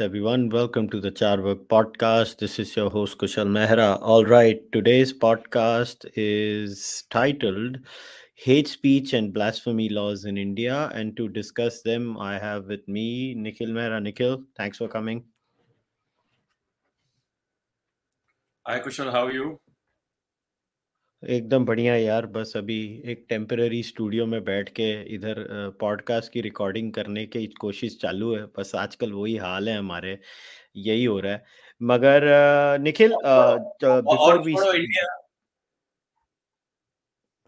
Everyone. Welcome to the Carvaka podcast. This is your host, Kushal Mehra. All right, today's podcast is titled Hate Speech and Blasphemy Laws in India. And to discuss them, I have with me Nikhil Mehra. Nikhil, thanks for coming. Hi, Kushal. How are you? एकदम बढ़िया यार। बस अभी एक temporary studio में बैठ के इधर पॉडकास्ट की रिकॉर्डिंग करने की कोशिश चालू है। बस आजकल वही हाल है हमारे यही हो रहा है। मगर निखिल बिफोर वी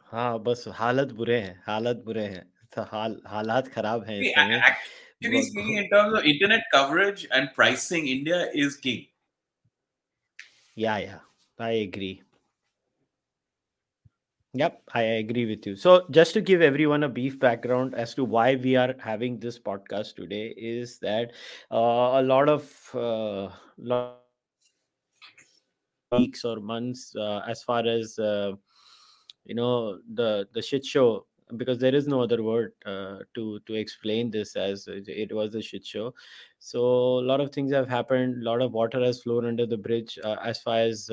हाँ बस हालत बुरे हैं हालत बुरे हैं। तो हाल हालात खराब हैं इस समय। Actually speaking, in terms of internet coverage and pricing, India is king. Yeah, yeah, I agree. Yep, I agree with you. So, just to give everyone a brief background as to why we are having this podcast today, is that uh, a lot of uh, weeks or months, uh, as far as uh, you know, the the shit show, because there is no other word uh, to to explain this as it was a shit show. So, a lot of things have happened. A lot of water has flown under the bridge uh, as far as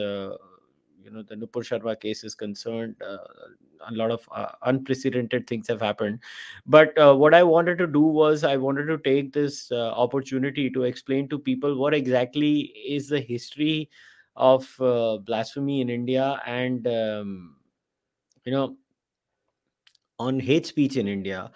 you know the Nupur Sharma case is concerned, uh, a lot of uh, unprecedented things have happened. But uh, what I wanted to do was I wanted to take this uh, opportunity to explain to people what exactly is the history of uh, blasphemy in India and um, you know on hate speech in India.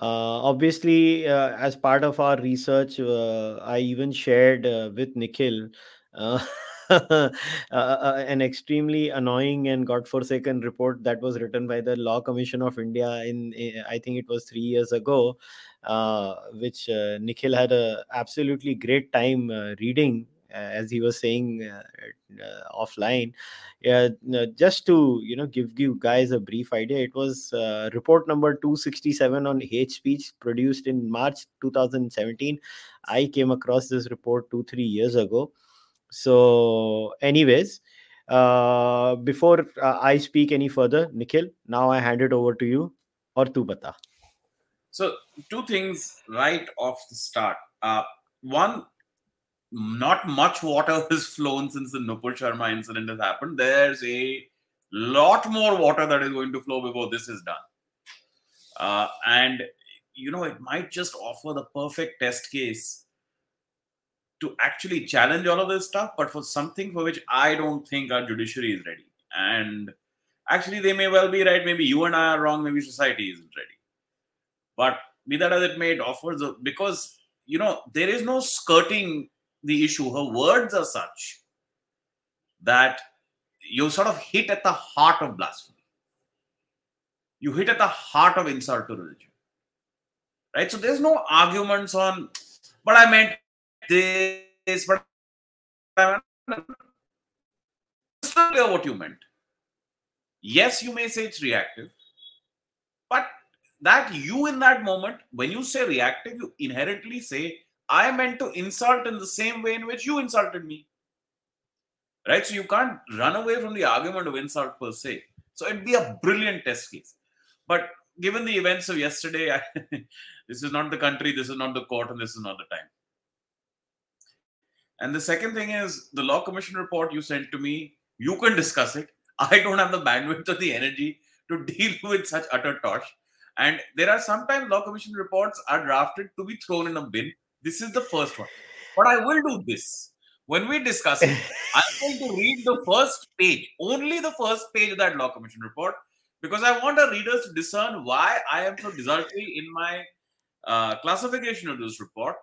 Uh, obviously, as part of our research, I even shared with Nikhil. uh, uh, an extremely annoying and godforsaken report that was written by the Law Commission of India in, in I think it was three years ago, uh, which uh, Nikhil had a absolutely great time uh, reading. Uh, as he was saying offline, yeah, just to you know give you guys a brief idea, it was report number 267 on hate speech produced in March 2017. I came across this report two three years ago so, anyways, uh, before uh, I speak any further, Nikhil, now I hand it over to you. Or tu bata. So, two things right off the start. Uh, one, not much water has flown since the Nupur Sharma incident has happened. There's a lot more water that is going to flow before this is done. Uh, and, you know, it might just offer the perfect test case to actually challenge all of this stuff, but for something for which I don't think our judiciary is ready. And actually, they may well be right. Maybe you and I are wrong. Maybe society isn't ready. But be that as it may, it offers a, because you know there is no skirting the issue. Her words are such that you sort of hit at the heart of blasphemy. You hit at the heart of insult to religion. Right? So there's no arguments on, but I meant this, but clear what you meant. Yes, you may say it's reactive, but that you in that moment, when you say reactive, you inherently say, I meant to insult in the same way in which you insulted me. Right? So you can't run away from the argument of insult per se. So it'd be a brilliant test case. But given the events of yesterday, I, this is not the country, this is not the court, and this is not the time. And the second thing is the law commission report you sent to me, you can discuss it. I don't have the bandwidth or the energy to deal with such utter tosh. And there are sometimes law commission reports are drafted to be thrown in a bin. This is the first one. But I will do this. When we discuss it, I'm going to read the first page, only the first page of that law commission report, because I want our readers to discern why I am so desultory in my uh, classification of this report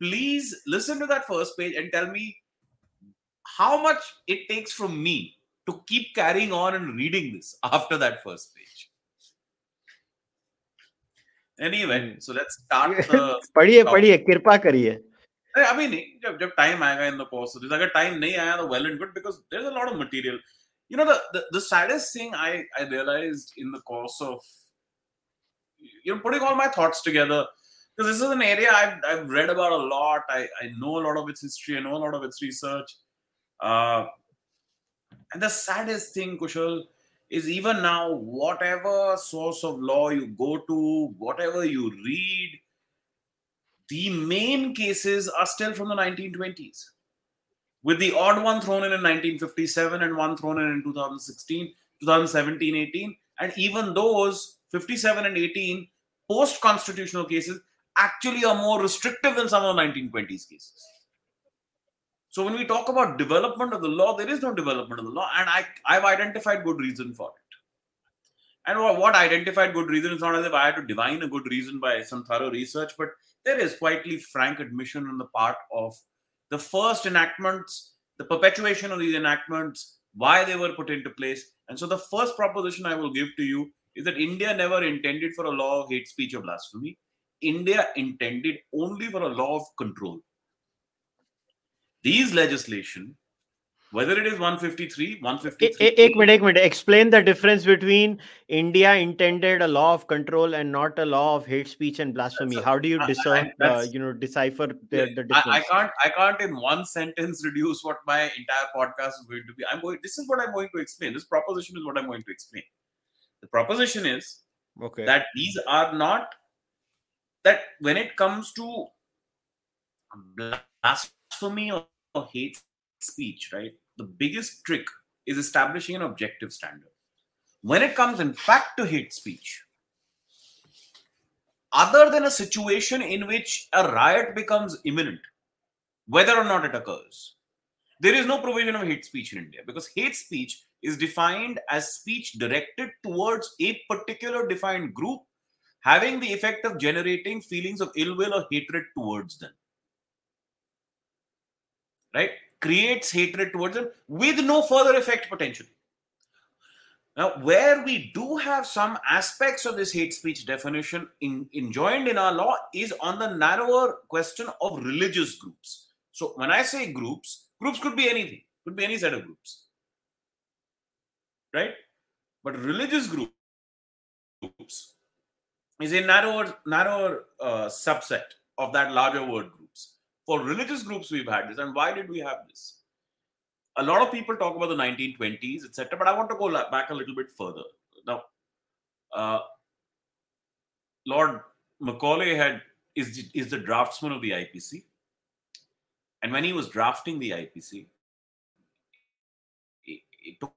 please listen to that first page and tell me how much it takes from me to keep carrying on and reading this after that first page. Anyway, so let's start the पढ़िए पढ़िए कृपा करिए अभी नहीं जब जब time आएगा in the course this अगर टाइम नहीं आया तो well and good because there is a lot of material you know the, the the saddest thing i i realized in the course of you know putting all my thoughts together because this is an area I've, I've read about a lot. I, I know a lot of its history, I know a lot of its research. Uh, and the saddest thing, Kushal, is even now, whatever source of law you go to, whatever you read, the main cases are still from the 1920s, with the odd one thrown in in 1957 and one thrown in in 2016, 2017, 18. And even those 57 and 18 post constitutional cases actually are more restrictive than some of the 1920s cases. So when we talk about development of the law, there is no development of the law, and I, I've identified good reason for it. And what, what identified good reason is not as if I had to divine a good reason by some thorough research, but there is quietly frank admission on the part of the first enactments, the perpetuation of these enactments, why they were put into place. And so the first proposition I will give to you is that India never intended for a law of hate speech or blasphemy. India intended only for a law of control. These legislation, whether it is 153, 153. Ek minute, ek minute. Explain the difference between India intended a law of control and not a law of hate speech and blasphemy. A, How do you discern, I, I, uh, you know, decipher the, the difference? I, I, can't, I can't in one sentence reduce what my entire podcast is going to be. I'm going. This is what I'm going to explain. This proposition is what I'm going to explain. The proposition is okay. that these are not that when it comes to blasphemy or hate speech, right? The biggest trick is establishing an objective standard. When it comes, in fact, to hate speech, other than a situation in which a riot becomes imminent, whether or not it occurs, there is no provision of hate speech in India because hate speech is defined as speech directed towards a particular defined group having the effect of generating feelings of ill will or hatred towards them. Right? creates hatred towards them with no further effect potentially. Now, where we do have some aspects of this hate speech definition in, enjoined in our law is on the narrower question of religious groups. So, when I say groups, groups could be anything, could be any set of groups, right? But religious groups is a narrower, narrower uh, subset of that larger word groups. For religious groups we've had this. And why did we have this? A lot of people talk about the 1920s etc but i want to go back a little bit further. Now uh, lord macaulay had is, is the draftsman of the ipc and when he was drafting the ipc it, it took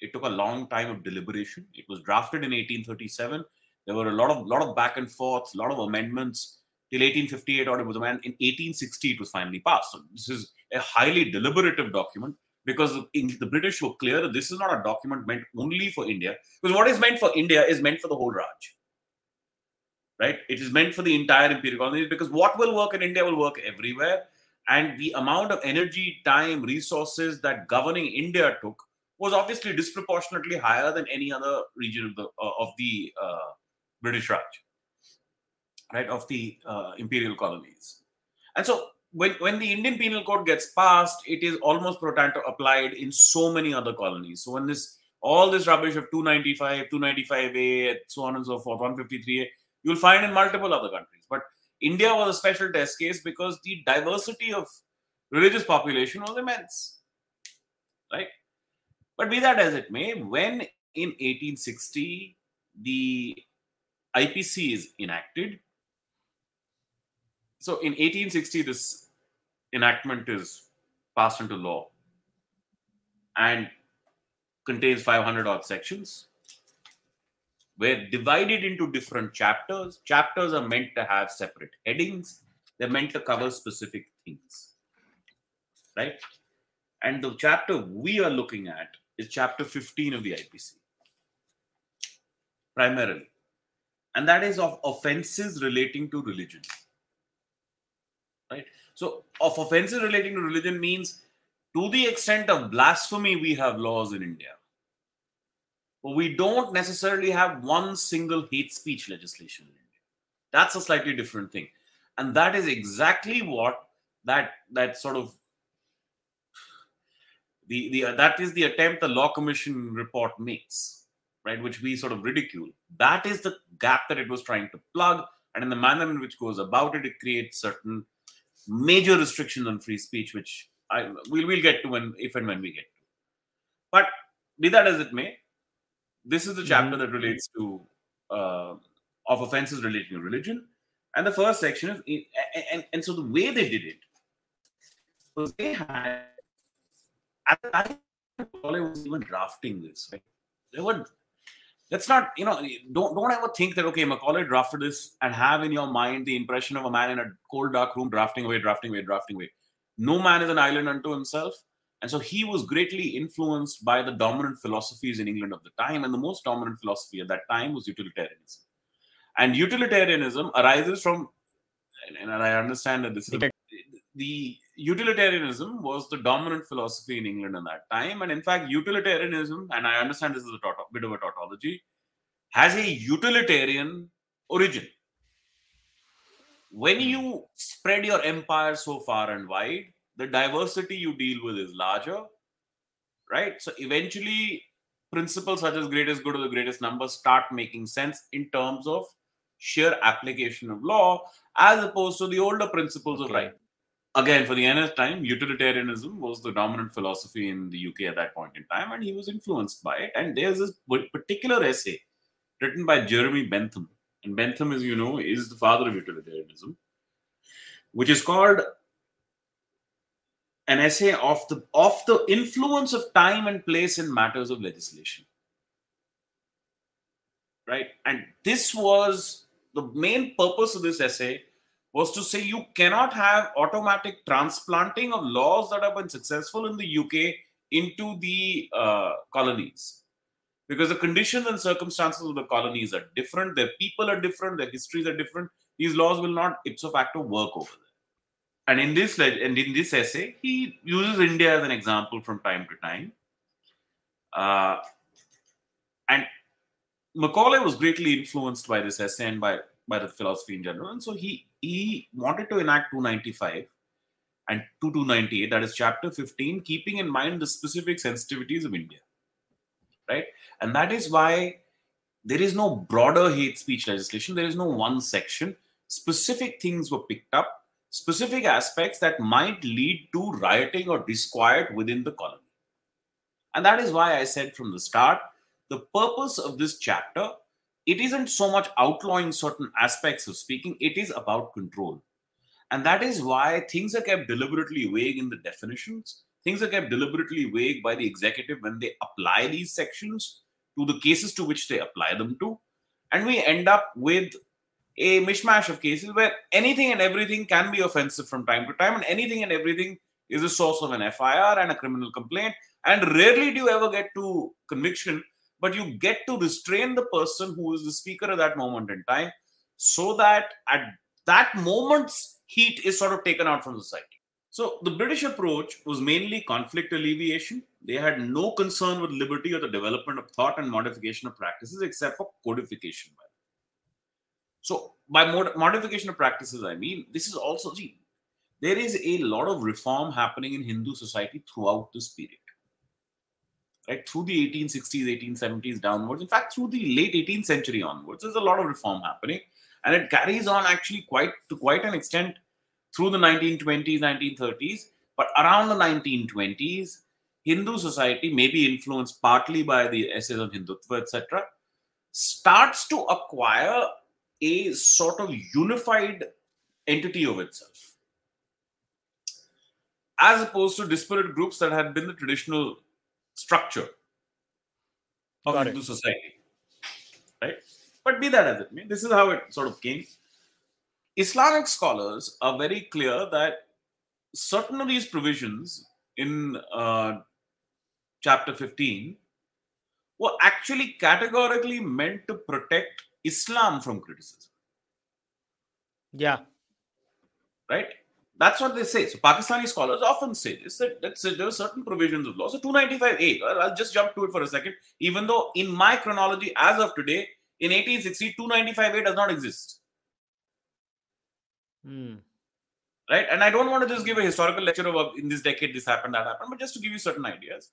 it took a long time of deliberation it was drafted in 1837 there were a lot of lot of back and forth a lot of amendments till 1858 or it was and in 1860 it was finally passed. So this is a highly deliberative document because the British were clear that this is not a document meant only for India. Because what is meant for India is meant for the whole Raj. Right? It is meant for the entire imperial colony because what will work in India will work everywhere. And the amount of energy, time, resources that governing India took was obviously disproportionately higher than any other region of the uh, of the uh, British Raj right, of the uh, imperial colonies. And so when, when the Indian Penal Code gets passed, it is almost pro tanto applied in so many other colonies. So when this all this rubbish of 295, 295A, so on and so forth, 153A, you'll find in multiple other countries. But India was a special test case because the diversity of religious population was immense. Right? But be that as it may, when in 1860 the IPC is enacted, so in 1860, this enactment is passed into law and contains 500 odd sections. We're divided into different chapters. Chapters are meant to have separate headings, they're meant to cover specific things. Right? And the chapter we are looking at is chapter 15 of the IPC, primarily. And that is of offenses relating to religion right? So, of offenses relating to religion means to the extent of blasphemy, we have laws in India. But we don't necessarily have one single hate speech legislation in India. That's a slightly different thing. And that is exactly what that that sort of the, the uh, that is the attempt the law commission report makes right which we sort of ridicule that is the gap that it was trying to plug and in the manner in which goes about it it creates certain major restrictions on free speech, which I we'll, we'll get to when if and when we get to. But be that as it may, this is the chapter mm-hmm. that relates to uh, of offenses relating to religion. And the first section is, and, and, and so the way they did it was they had, time, I was even drafting this, right? They were, let's not, you know, don't don't ever think that okay, Macaulay drafted this and have in your mind the impression of a man in a cold dark room drafting away, drafting away, drafting away. No man is an island unto himself. And so he was greatly influenced by the dominant philosophies in England of the time. And the most dominant philosophy at that time was utilitarianism. And utilitarianism arises from, and I understand that this is the utilitarianism was the dominant philosophy in England in that time. And in fact, utilitarianism, and I understand this is a taut- bit of a tautology, has a utilitarian origin. When you spread your empire so far and wide, the diversity you deal with is larger, right? So eventually, principles such as greatest good or the greatest number start making sense in terms of sheer application of law as opposed to the older principles of right. Again, for the nth time, utilitarianism was the dominant philosophy in the UK at that point in time, and he was influenced by it. And there's this particular essay written by Jeremy Bentham. And Bentham, as you know, is the father of utilitarianism, which is called an essay of the of the influence of time and place in matters of legislation right and this was the main purpose of this essay was to say you cannot have automatic transplanting of laws that have been successful in the UK into the uh, colonies because the conditions and circumstances of the colonies are different their people are different their histories are different these laws will not ipso facto work over there and in this and in this essay, he uses India as an example from time to time. Uh, and Macaulay was greatly influenced by this essay and by, by the philosophy in general. And so he he wanted to enact 295 and 2298, that is chapter 15, keeping in mind the specific sensitivities of India. Right? And that is why there is no broader hate speech legislation. There is no one section. Specific things were picked up specific aspects that might lead to rioting or disquiet within the colony. And that is why I said from the start the purpose of this chapter it isn't so much outlawing certain aspects of speaking it is about control. And that is why things are kept deliberately vague in the definitions. Things are kept deliberately vague by the executive when they apply these sections to the cases to which they apply them to. And we end up with a mishmash of cases where anything and everything can be offensive from time to time, and anything and everything is a source of an FIR and a criminal complaint. And rarely do you ever get to conviction, but you get to restrain the person who is the speaker at that moment in time so that at that moment's heat is sort of taken out from society. So the British approach was mainly conflict alleviation. They had no concern with liberty or the development of thought and modification of practices except for codification. So by mod- modification of practices, I mean this is also see there is a lot of reform happening in Hindu society throughout this period. Right through the 1860s, 1870s downwards. In fact, through the late 18th century onwards, there's a lot of reform happening, and it carries on actually quite to quite an extent through the 1920s, 1930s. But around the 1920s, Hindu society, maybe influenced partly by the essays on Hindutva, etc., starts to acquire a sort of unified entity of itself, as opposed to disparate groups that had been the traditional structure of Got Hindu it. society. Right? But be that as it may, this is how it sort of came. Islamic scholars are very clear that certain of these provisions in uh, chapter 15 were actually categorically meant to protect Islam from criticism. Yeah. Right? That's what they say. So Pakistani scholars often say this that, that there are certain provisions of law. So 295A, I'll just jump to it for a second. Even though in my chronology, as of today, in 1860, 295A does not exist. Hmm. Right? And I don't want to just give a historical lecture of in this decade this happened, that happened, but just to give you certain ideas.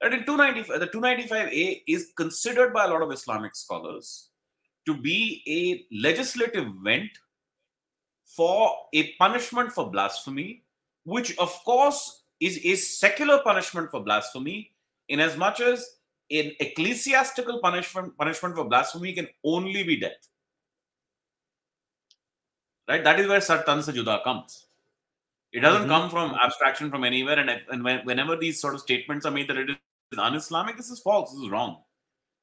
That in 295, the 295A is considered by a lot of Islamic scholars to be a legislative vent for a punishment for blasphemy, which of course is a secular punishment for blasphemy, in as much as an ecclesiastical punishment punishment for blasphemy can only be death. Right? That is where Sartan se juda comes. It doesn't Mhm. come from abstraction from anywhere. And, and when- whenever these sort of statements are made that it is un-Islamic, this is false. This is wrong.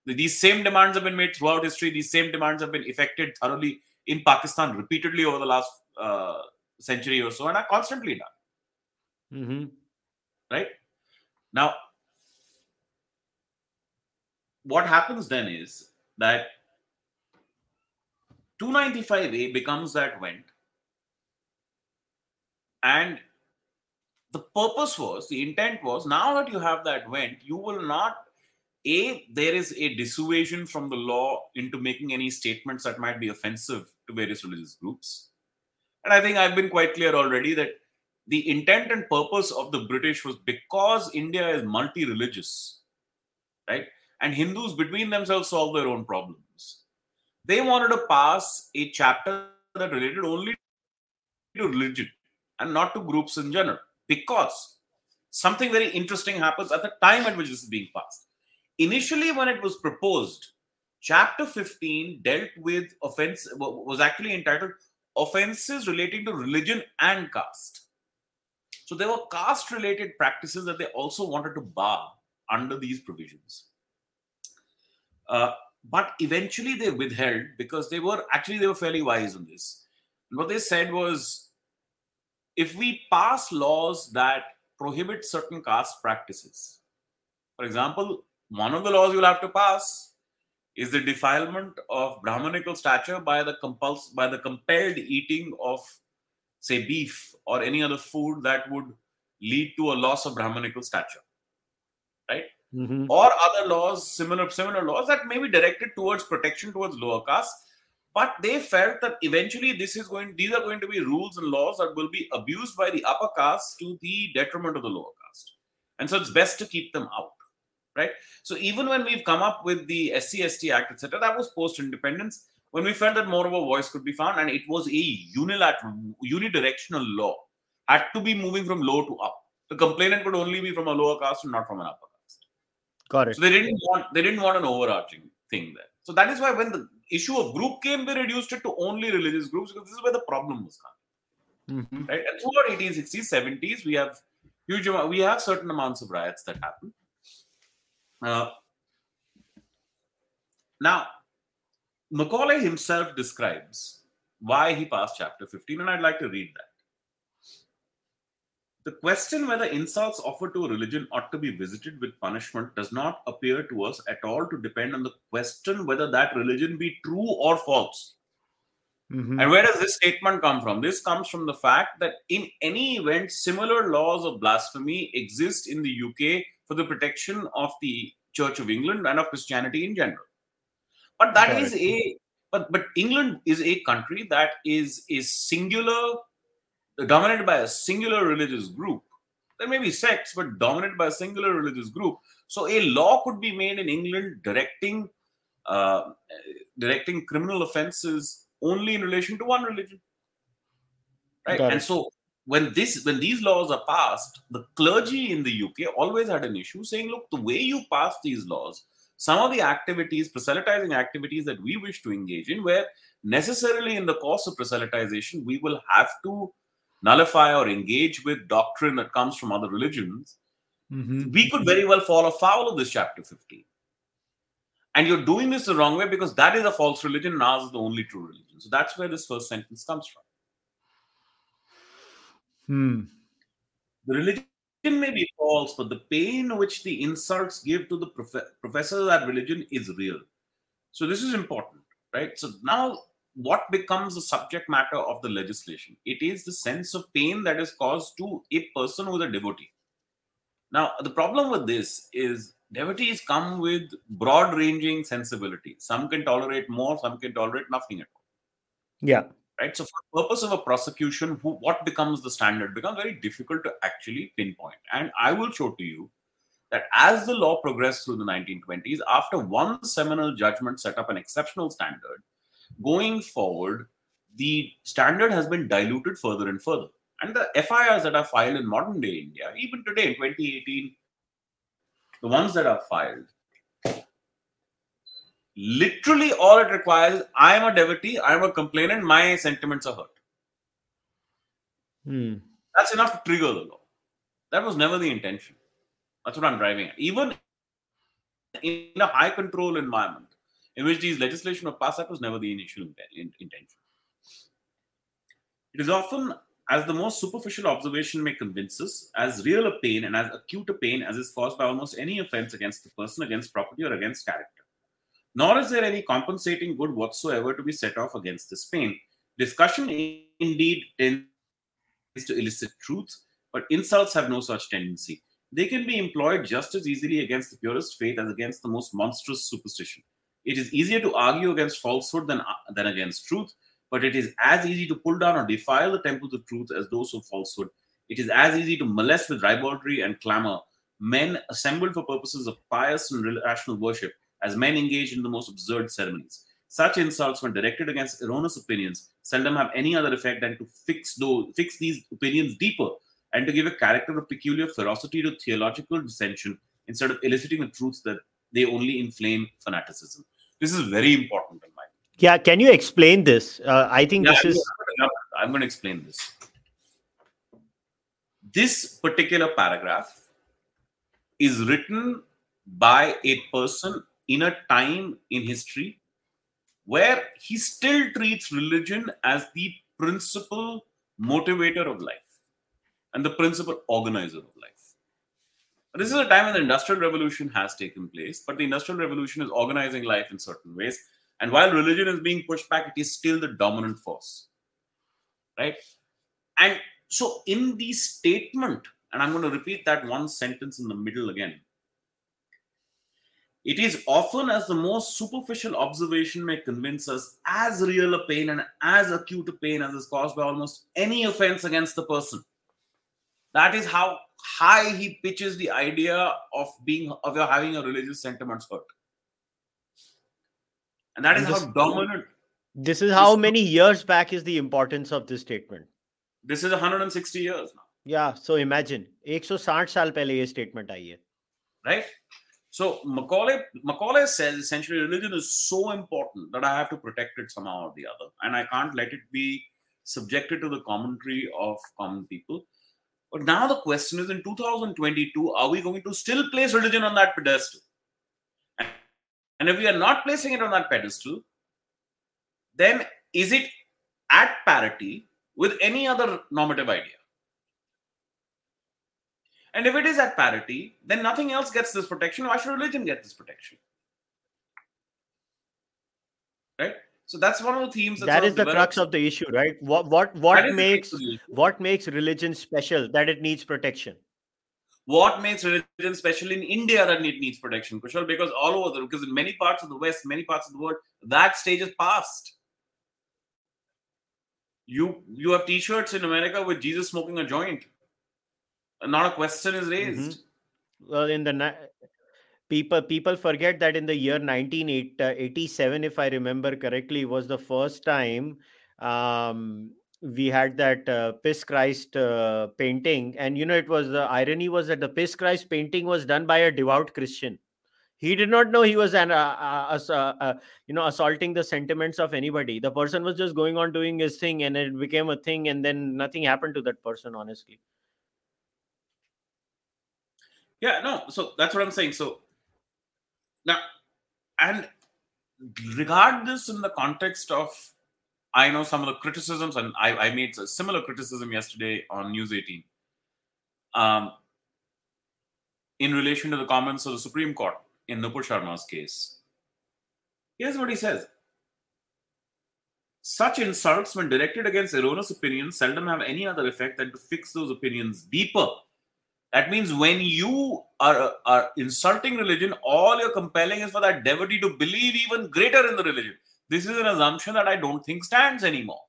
These same demands have been made throughout history. These same demands have been effected thoroughly in Pakistan repeatedly over the last uh, century or so, and are constantly done. hmm right? Now, what happens then is that 295A becomes that vent, and the purpose was, the intent was, now that you have that vent, you will not. A, there is a dissuasion from the law into making any statements that might be offensive to various religious groups. And I think I've been quite clear already that the intent and purpose of the British was because India is multi religious, right? And Hindus between themselves solve their own problems. They wanted to pass a chapter that related only to religion and not to groups in general because something very interesting happens at the time at which this is being passed. Initially, when it was proposed, chapter 15 dealt with offense, was actually entitled Offenses Relating to Religion and Caste. So there were caste related practices that they also wanted to bar under these provisions. Uh, but eventually they withheld because they were actually they were fairly wise on this. What they said was if we pass laws that prohibit certain caste practices, for example, one of the laws you'll have to pass is the defilement of Brahmanical stature by the compuls- by the compelled eating of say beef or any other food that would lead to a loss of brahmanical stature hmm or other laws similar similar laws that may be directed towards protection towards lower caste but they felt that eventually this is going these are going to be rules and laws that will be abused by the upper caste to the detriment of the lower caste. And so it's best to keep them out right so even when we've come up with the SCST act etc that was post independence when we felt that more of a voice could be found and it was a unilateral unidirectional law had to be moving from low to up the complainant could only be from a lower caste and not from an upper caste Got it. so they didn't want they didn't want an overarching thing there. So that is why when the issue of group came, they reduced it to only religious groups because this is where the problem was coming. hmm Right? And throughout 1860s, 70s, we have huge we have certain amounts of riots that happen. Uh, now, Macaulay himself describes why he passed chapter 15, and I'd like to read that. The question whether insults offered to a religion ought to be visited with punishment does not appear to us at all to depend on the question whether that religion be true or false. hmm And where does this statement come from? This comes from the fact that in any event, similar laws of blasphemy exist in the UK for the protection of the Church of England and of Christianity in general. But that Got is a but but England is a country that is is singular, dominated by a singular religious group. There may be sects, but dominated by a singular religious group. So a law could be made in England directing uh, directing criminal offenses only in relation to one religion. Right. Got and it. so when this when these laws are passed, the clergy in the UK always had an issue saying, look, the way you pass these laws, some of the activities, proselytizing activities that we wish to engage in, where necessarily in the course of proselytization, we will have to nullify or engage with doctrine that comes from other religions, hmm we could very well fall afoul of this chapter 15. And you're doing this the wrong way because that is a false religion and ours is the only true religion. So that's where this first sentence comes from. Hmm. The religion may be false, but the pain which the insults give to the prof- professors of that religion is real. So this is important, right? So now what becomes the subject matter of the legislation? It is the sense of pain that is caused to a person who is a devotee. Now, the problem with this is devotees come with broad ranging sensibility. Some can tolerate more, some can tolerate nothing at all Yeah. Right? So, for the purpose of a prosecution, who, what becomes the standard becomes very difficult to actually pinpoint. And I will show to you that as the law progressed through the 1920s, after one seminal judgment set up an exceptional standard, going forward, the standard has been diluted further and further. And the FIRs that are filed in modern day India, even today in 2018, the ones that are filed, literally all it requires i am a devotee i am a complainant my sentiments are hurt Hmm. That's enough to trigger the law. That was never the intention. That's what I'm driving at. Even in a high control environment in which these legislation were passed, that was never the initial intention. It is often as the most superficial observation may convince us, as real a pain and as acute a pain as is caused by almost any offense against the person, against property, or against character. Nor is there any compensating good whatsoever to be set off against this pain. Discussion indeed tends to elicit truth, but insults have no such tendency. They can be employed just as easily against the purest faith as against the most monstrous superstition. It is easier to argue against falsehood than, than against truth, but it is as easy to pull down or defile the temples of truth as those of falsehood. It is as easy to molest with ribaldry and clamor men assembled for purposes of pious and rational worship as men engaged in the most absurd ceremonies. Such insults, when directed against erroneous opinions, seldom have any other effect than to fix those, fix these opinions deeper and to give a character of peculiar ferocity to theological dissension instead of eliciting the truths that they only inflame fanaticism. This is very important in my yeah, can you explain this? Uh, I think yeah, this is. I'm going to explain this. This particular paragraph is written by a person in a time in history where he still treats religion as the principal motivator of life and the principal organizer of life. This is a time when the Industrial Revolution has taken place, but the Industrial Revolution is organizing life in certain ways and while religion is being pushed back, it is still the dominant force. Right? And so, in the statement, and I'm going to repeat that one sentence in the middle again. It is often as the most superficial observation may convince us as real a pain and as acute a pain as is caused by almost any offense against the person. That is how high he pitches the idea of being of having a religious sentiments hurt and that is this, how dominant this is how many years back is the importance of this statement this is 160 years now yeah so imagine 160 साल पहले ये statement आई है right So macaulay macaulay says essentially religion is so important that i have to protect it somehow or the other. And i can't let it be subjected to the commentary of common people. But now the question is in 2022 are we going to still place religion on that pedestal? And if we are not placing it on that pedestal, then is it at parity with any other normative idea? And if it is at parity, then nothing else gets this protection. Why should religion get this protection? Right? So that's one of the themes. that is the crux of the issue, right? What what what makes what makes religion special? That it needs protection what makes religion special in India that it needs protection, Kushal? Because all over the because in many parts of the West, many parts of the world, that stage is past. You you have T-shirts in America with Jesus smoking a joint. Not a question is raised. Mm-hmm. Well, in the people people forget that in the year 1987, if I remember correctly, was the first time um, we had that uh, piss christ uh, painting and you know it was the irony was that the piss christ painting was done by a devout christian he did not know he was an uh, uh, uh, uh, you know assaulting the sentiments of anybody the person was just going on doing his thing and it became a thing and then nothing happened to that person honestly yeah no so that's what i'm saying so now and regard this in the context of I know some of the criticisms, and I, I made a similar criticism yesterday on News 18 um, in relation to the comments of the Supreme Court in Nupur Sharma's case. Here's what he says Such insults, when directed against erroneous opinions, seldom have any other effect than to fix those opinions deeper. That means when you are, are insulting religion, all you're compelling is for that devotee to believe even greater in the religion this is an assumption that I don't think stands anymore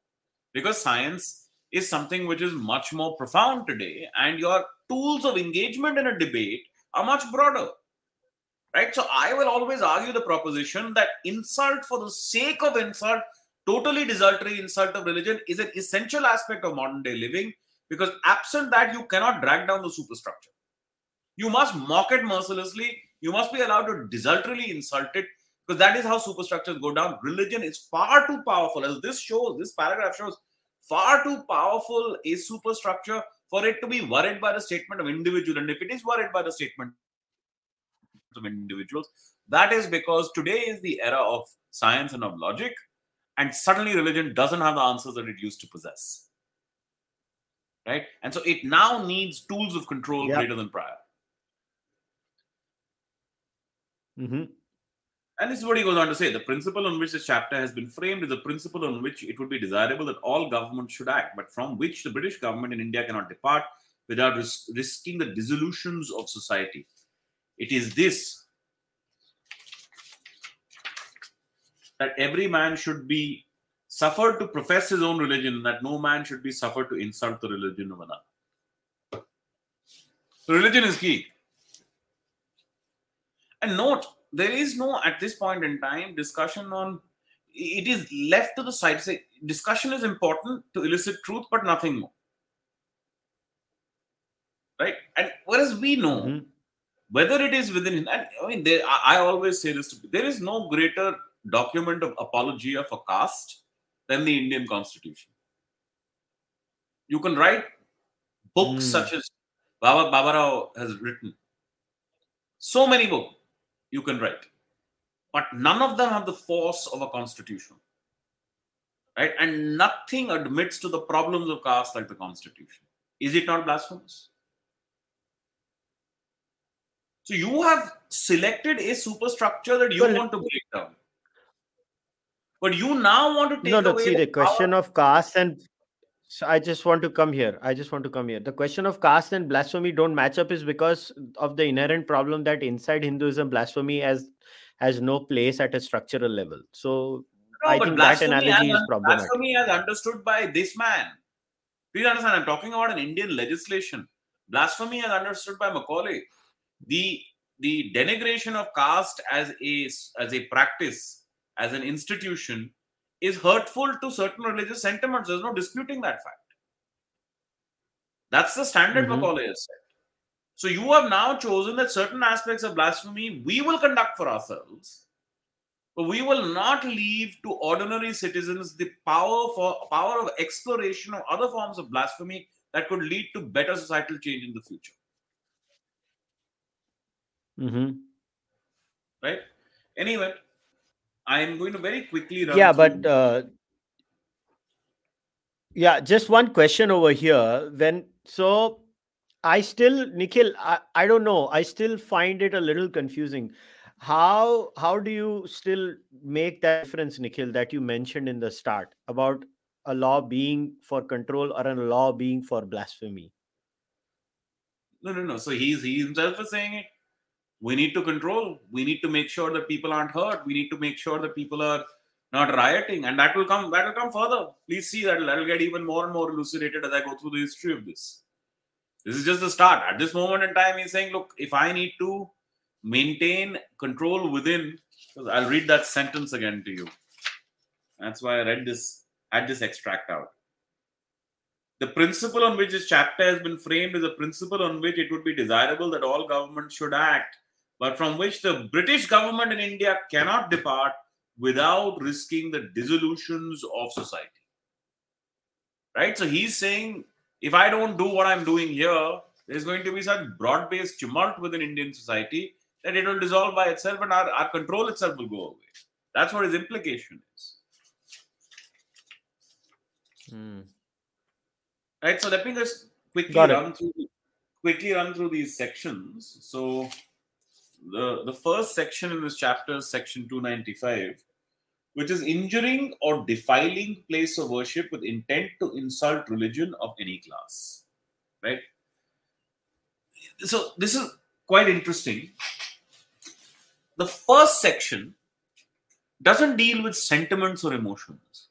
because science is something which is much more profound today, and your tools of engagement in a debate are much broader. Right? So I will always argue the proposition that insult for the sake of insult, totally desultory insult of religion, is an essential aspect of modern day living because absent that, you cannot drag down the superstructure. You must mock it mercilessly. You must be allowed to desultorily insult it because that is how superstructures go down. Religion is far too powerful, as this shows, this paragraph shows, far too powerful a superstructure for it to be worried by the statement of individual. And if it is worried by the statement of individuals, that is because today is the era of science and of logic, and suddenly religion doesn't have the answers that it used to possess. Right? And so it now needs tools of control Yeah. greater than prior. hmm And this is what he goes on to say. The principle on which this chapter has been framed is a principle on which it would be desirable that all governments should act, but from which the British government in India cannot depart without ris- risking the dissolutions of society. It is this that every man should be suffered to profess his own religion, and that no man should be suffered to insult the religion of another. So religion is key. And note, there is no, at this point in time, discussion on it is left to the side. Say, discussion is important to elicit truth, but nothing more. Right? And whereas we know Mhm. whether it is within, and I mean, there, I, I always say this to there is no greater document of apologia for caste than the Indian Constitution. You can write books Mm. such as Baba Babarao has written. So many books you can write, but none of them have the force of a constitution. Right? And nothing admits to the problems of caste like the constitution. Is it not blasphemous? So you have selected a superstructure that you Well, want to break down. But you now want to take no no see the power- question of caste and so i just want to come here i just want to come here the question of caste and blasphemy don't match up is because of the inherent problem that inside hinduism blasphemy has has no place at a structural level so No, I think that analogy as is problematic. Blasphemy as understood by this man. Please understand, I'm talking about an Indian legislation. Blasphemy as understood by Macaulay. The the denigration of caste as a as a practice, as an institution, is hurtful to certain religious sentiments. There's no disputing that fact. That's the standard Mhm. Macaulay has set. So you have now chosen that certain aspects of blasphemy we will conduct for ourselves but we will not leave to ordinary citizens the power for power of exploration of other forms of blasphemy that could lead to better societal change in the future Mm-hmm. right anyway i am going to very quickly run yeah through- but uh, yeah just one question over here. When so i still nikhil I, I don't know. I still find it a little confusing. How how do you still make that difference nikhil that you mentioned in the start about a law being for control or a law being for blasphemy? No no no. So he's he himself is saying it we need to control. We need to make sure that people aren't hurt. We need to make sure that people are not rioting. And that will come that will come further. Please see that that'll get even more and more elucidated as i go through the history of this. This is just the start. At this moment in time he's saying look if i need to maintain control within i'll read that sentence again to you. That's why i read this had this extract out. The principle on which this chapter has been framed is a principle on which it would be desirable that all governments should act, but from which the British government in India cannot depart without risking the dissolutions of society. Right? So he's saying if I don't do what I'm doing here, there's going to be such broad based tumult within Indian society that it will dissolve by itself and our, our control itself will go away. That's what his implication is. Hmm. right so let me just quickly run through quickly run through these sections so the the first section in this chapter is section 295 which is injuring or defiling place of worship with intent to insult religion of any class right? So this is quite interesting. The first section doesn't deal with sentiments or emotions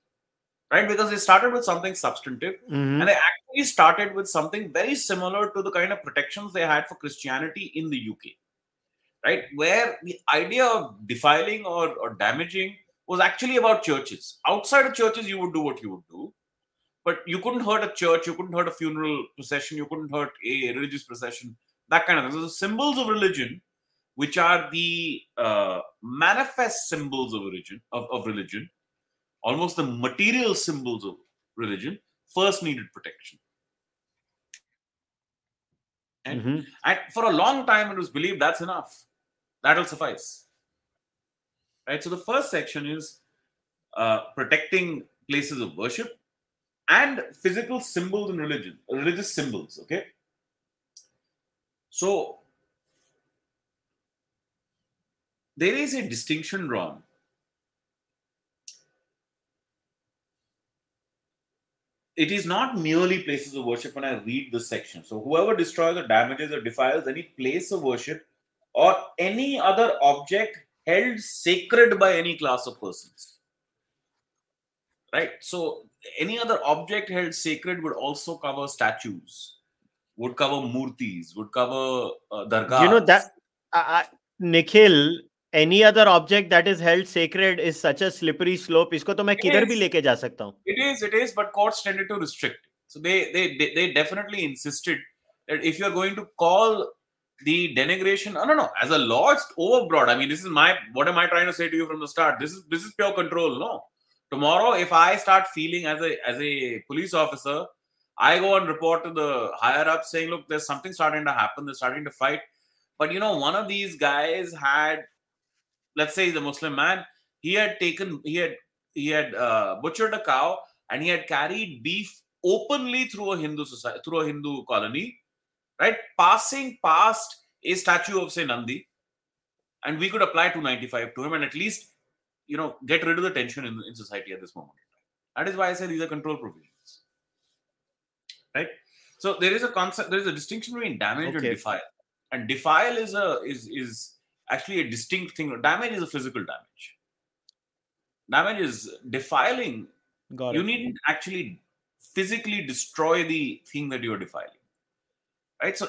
right? Because they started with something substantive Mhm. and they actually started with something very similar to the kind of protections they had for Christianity in the UK, right? Where the idea of defiling or, or damaging was actually about churches. Outside of churches, you would do what you would do, but you couldn't hurt a church, you couldn't hurt a funeral procession, you couldn't hurt a religious procession, that kind of thing. So the symbols of religion, which are the uh, manifest symbols of religion, of, of religion, almost the material symbols of religion, first needed protection. And, Mhm. and for a long time, it was believed that's enough. That'll suffice. Right? So the first section is uh, protecting places of worship and physical symbols in religion, religious symbols. Okay. So there is a distinction drawn. It is not merely places of worship when I read this section. So, whoever destroys or damages or defiles any place of worship or any other object held sacred by any class of persons. Right? So, any other object held sacred would also cover statues, would cover murtis, would cover uh, dargahs. You know that I, I, Nikhil, any other object that is held sacred is such a slippery slope. इसको तो मैं It किधर भी is. लेके जा सकता हूँ. It is, it is, but courts tended to restrict. So they they they, they definitely insisted that if you're going to call the denigration, no, no, no, as a law, it's overbroad. I mean, this is my what am I trying to say to you from the start? This is this is pure control. No, tomorrow if I start feeling as a as a police officer, I go and report to the higher up saying, look, there's something starting to happen. They're starting to fight. But you know, one of these guys had, let's say, the Muslim man. He had taken, he had he had uh, butchered a cow and he had carried beef openly through a Hindu society, through a Hindu colony, right? Passing past a statue of say Nandi, and we could apply 295 to him and at least, you know, get rid of the tension in, in society at this moment. That is why I say these are control provisions, right? So there is a concept, there is a distinction between damage Okay. and defile, and defile is a is is actually a distinct thing. Damage is a physical damage. Damage is defiling Got you it. needn't actually physically destroy the thing that you're defiling right so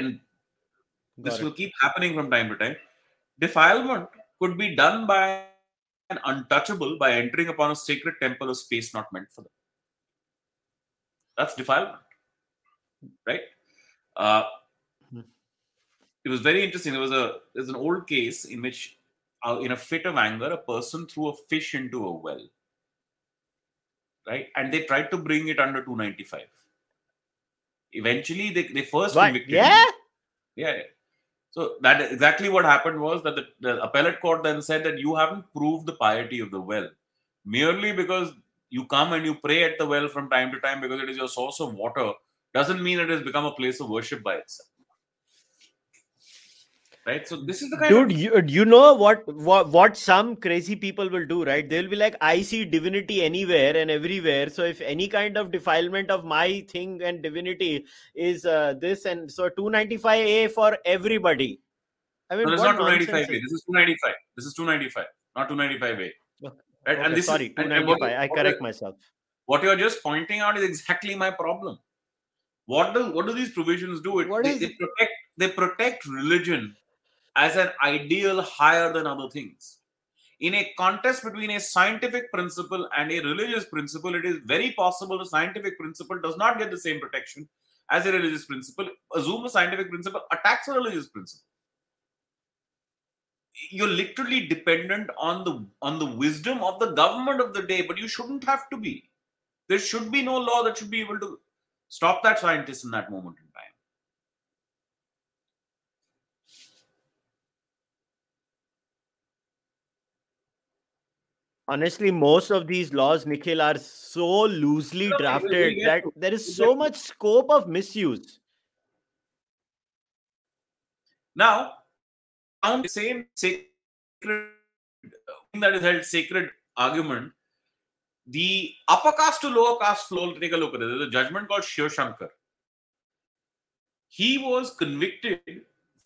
and this will keep happening from time to time defilement could be done by an untouchable by entering upon a sacred temple or space not meant for them that's defilement right uh, Hmm. it was very interesting there was a there's an old case in which uh, in a fit of anger a person threw a fish into a well right? And they tried to bring it under 295. Eventually, they, they first What? convicted Yeah. him. Yeah. yeah. So that exactly what happened was that the, the appellate court then said that you haven't proved the piety of the well merely because you come and you pray at the well from time to time because it is your source of water doesn't mean it has become a place of worship by itself. Right. So this is the kind Dude, of you, you know what, what what some crazy people will do, right? They'll be like, I see divinity anywhere and everywhere. So if any kind of defilement of my thing and divinity is uh, this, and so 295A for everybody. I mean, no, what not 295A. This is- is 295. This is 295, not 295A. Okay. Right. and this sorry, is and- and what- 295. I what- correct myself. what you're just pointing out is exactly my problem what do what do these provisions do it What they, they protect they protect religion as an ideal higher than other things. In a contest between a scientific principle and a religious principle it is very possible the scientific principle does not get the same protection as a religious principle. Assume a scientific principle attacks a religious principle. You're literally dependent on the on the wisdom of the government of the day but you shouldn't have to be. There should be no law that should be able to stop that scientist in that moment in time Honestly, most of these laws, Nikhil, are so loosely drafted that there is so much scope of misuse. now on the same sacred thing that is held sacred argument the upper caste to lower caste flow take a look at it there's a judgment called Shiv Shankar he was convicted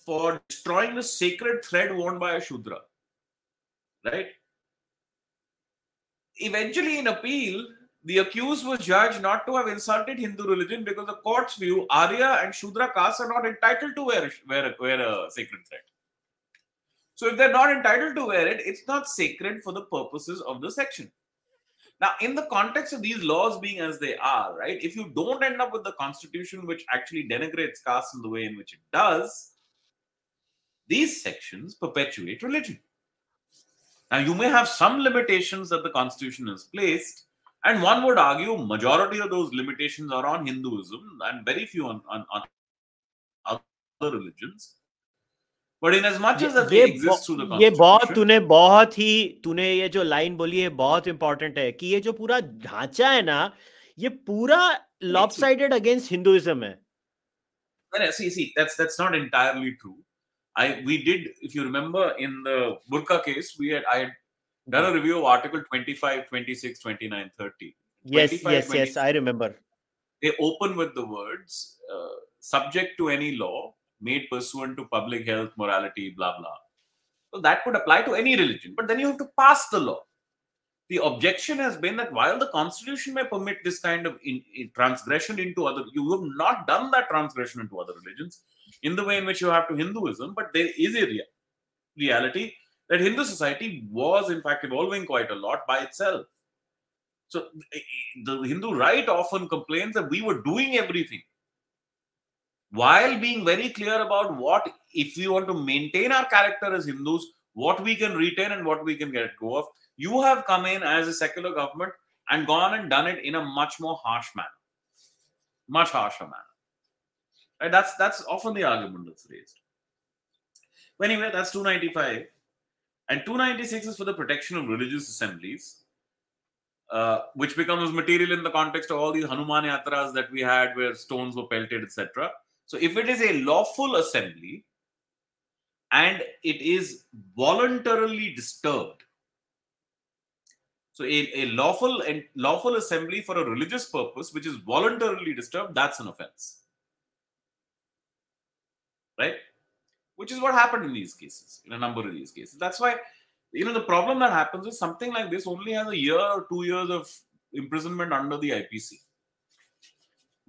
for destroying the sacred thread worn by a Shudra. Right? Eventually, in appeal, the accused was judged not to have insulted Hindu religion because the court's view, Arya and Shudra castes are not entitled to wear, wear, wear a sacred thread. So, if they're not entitled to wear it, it's not sacred for the purposes of the section. Now, in the context of these laws being as they are, right, if you don't end up with the constitution which actually denigrates caste in the way in which it does, these sections perpetuate religion. Now, you may have some limitations that the constitution has placed, And one would argue majority of those limitations are on Hinduism and very few on, on, on other religions. But in as much as that they exist through the ये बहुत तूने बहुत ही तूने ये जो line बोली है बहुत इंपॉर्टेंट है कि ये जो पूरा ढांचा है ना ये पूरा lopsided against Hinduism है. See, see, that's that's not entirely true. I we did, if you remember, in the Burqa case, we had I had done a review of Article 25, 26, 29, 30. Yes, yes, yes, I remember. They open with the words uh, subject to any law made pursuant to public health, morality, blah, blah. So that could apply to any religion, but then you have to pass the law. The objection has been that while the constitution may permit this kind of in, in transgression into other, you have not done that transgression into other religions in the way in which you have to Hinduism, but there is a rea- reality that Hindu society was in fact evolving quite a lot by itself. So the Hindu right often complains that we were doing everything while being very clear about what, if we want to maintain our character as Hindus, what we can retain and what we can get go of. You have come in as a secular government and gone and done it in a much more harsh manner, much harsher manner. Right? That's that's often the argument that's raised. But anyway, that's 295. And 296 is for the protection of religious assemblies, uh, which becomes material in the context of all these Hanuman Yatras that we had where stones were pelted, etc. So if it is a lawful assembly and it is voluntarily disturbed, so a, a lawful and lawful assembly for a religious purpose which is voluntarily disturbed, that's an offense. Right? Which is what happened in these cases, in a number of these cases. That's why, you know, the problem that happens is something like this only has a year or two years of imprisonment under the IPC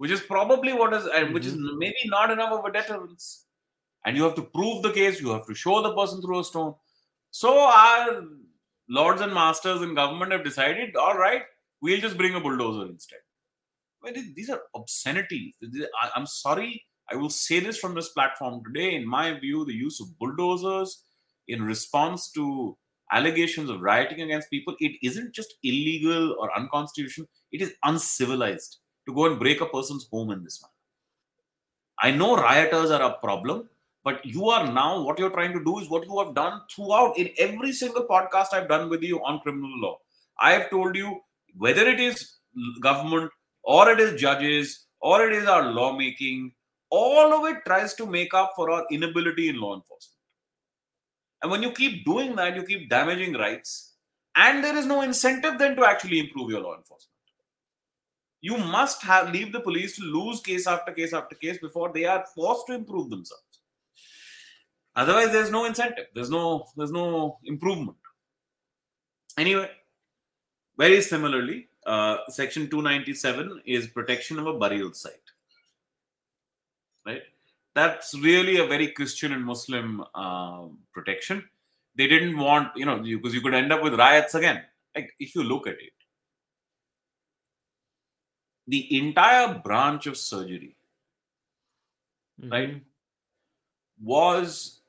which is probably what is, and which is mm-hmm. maybe not enough of a deterrence. And you have to prove the case, you have to show the person threw a stone. So our lords and masters in government have decided, all right, we'll just bring a bulldozer instead. I mean, these are obscenities. I'm sorry, I will say this from this platform today. In my view, the use of bulldozers in response to allegations of rioting against people, it isn't just illegal or unconstitutional, it is uncivilized to go and break a person's home in this manner. I know rioters are a problem, but you are now what you're trying to do is what you have done throughout in every single podcast I've done with you on criminal law. I have told you whether it is government or it is judges or it is our lawmaking, all of it tries to make up for our inability in law enforcement. And when you keep doing that, you keep damaging rights, and there is no incentive then to actually improve your law enforcement. You must have leave the police to lose case after case after case before they are forced to improve themselves. Otherwise there's no incentive. There's no there's no improvement. Anyway very similarly uh, section 297 is protection of a burial site right that's really a very christian and muslim uh, protection they didn't want you know because you could end up with riots again like if you look at it the entire branch of surgery, mm-hmm. right, was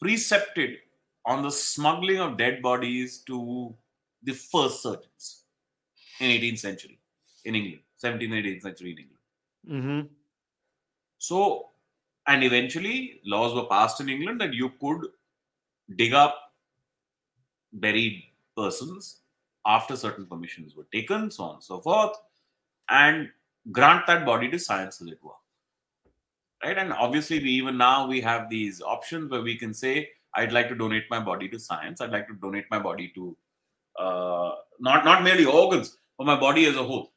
precepted on the smuggling of dead bodies to the first surgeons in 18th century in England, 17th, 18th century in England. Mm-hmm. So, and eventually laws were passed in England that you could dig up buried persons after certain permissions were taken, so on and so forth, and grant that body to science, as it were. Right? And obviously, we even now we have these options where we can say, I'd like to donate my body to science. I'd like to donate my body to uh, not not merely organs, but my body as a whole.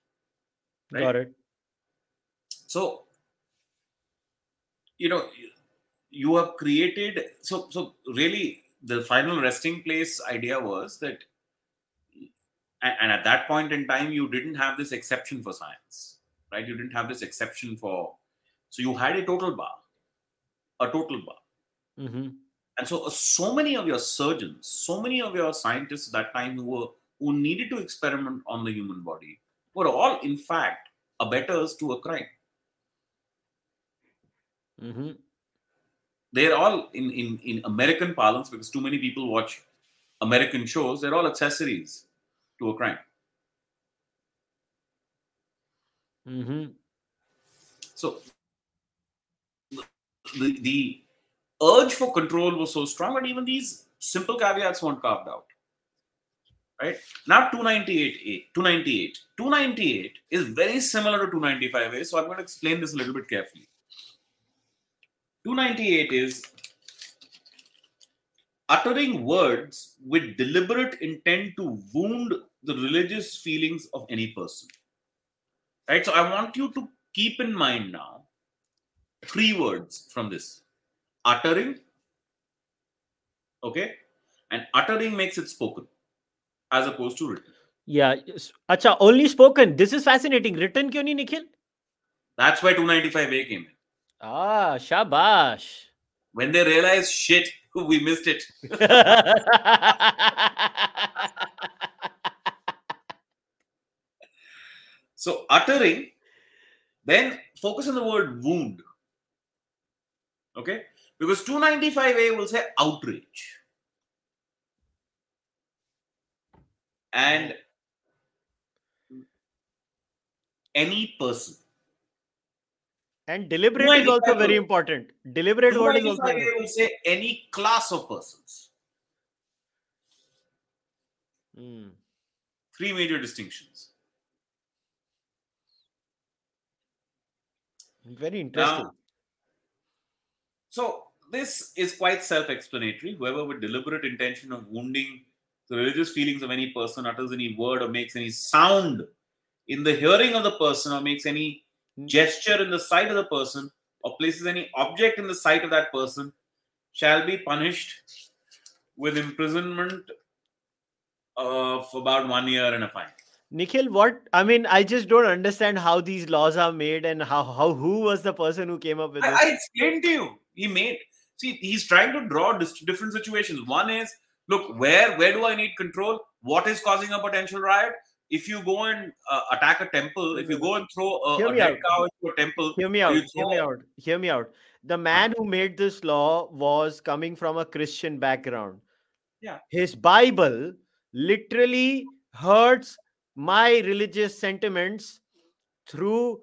Right? Got it. So, you know, you have created. So, so really, the final resting place idea was that and, at that point in time you didn't have this exception for science right you didn't have this exception for so you had a total bar a total bar mm-hmm. and so uh, so many of your surgeons so many of your scientists at that time who were who needed to experiment on the human body were all in fact abettors to a crime Mm-hmm. They're all in, in, in American parlance because too many people watch American shows. They're all accessories to a crime. Mm-hmm. So the, the urge for control was so strong, and even these simple caveats weren't carved out. Right? Now 298A, 298. 298 is very similar to 295A, so I'm going to explain this a little bit carefully. 298 is uttering words with deliberate intent to wound the religious feelings of any person. Right. So I want you to keep in mind now three words from this uttering. Okay. And uttering makes it spoken as opposed to written. Yeah. yes. Acha, only spoken. This is fascinating. Written kyun nahi, Nikhil? That's why 295A came in. Ah, shabash. When they realize shit, we missed it. So uttering, then focus on the word wound. Okay? Because 295A will say outrage. And any person. And deliberate is also very important. Deliberate word is also 295A will say any class of persons. Hmm. Three major distinctions. Very interesting. Now, so this is quite self-explanatory. Whoever with deliberate intention of wounding the religious feelings of any person utters any word or makes any sound in the hearing of the person or makes any Hmm. gesture in the sight of the person or places any object in the sight of that person shall be punished with imprisonment of about one year and a fine. Nikhil, what I mean, I just don't understand how these laws are made and how, how who was the person who came up with this. I, explained to you. He made see he's trying to draw different situations. One is look where where do I need control? What is causing a potential riot? If you go and uh, attack a temple, if you go and throw a, Hear a dead out. cow into a temple, hear me out you hear me out hear me out the man who made this law was coming from a christian background Yeah. his bible literally hurts my religious sentiments through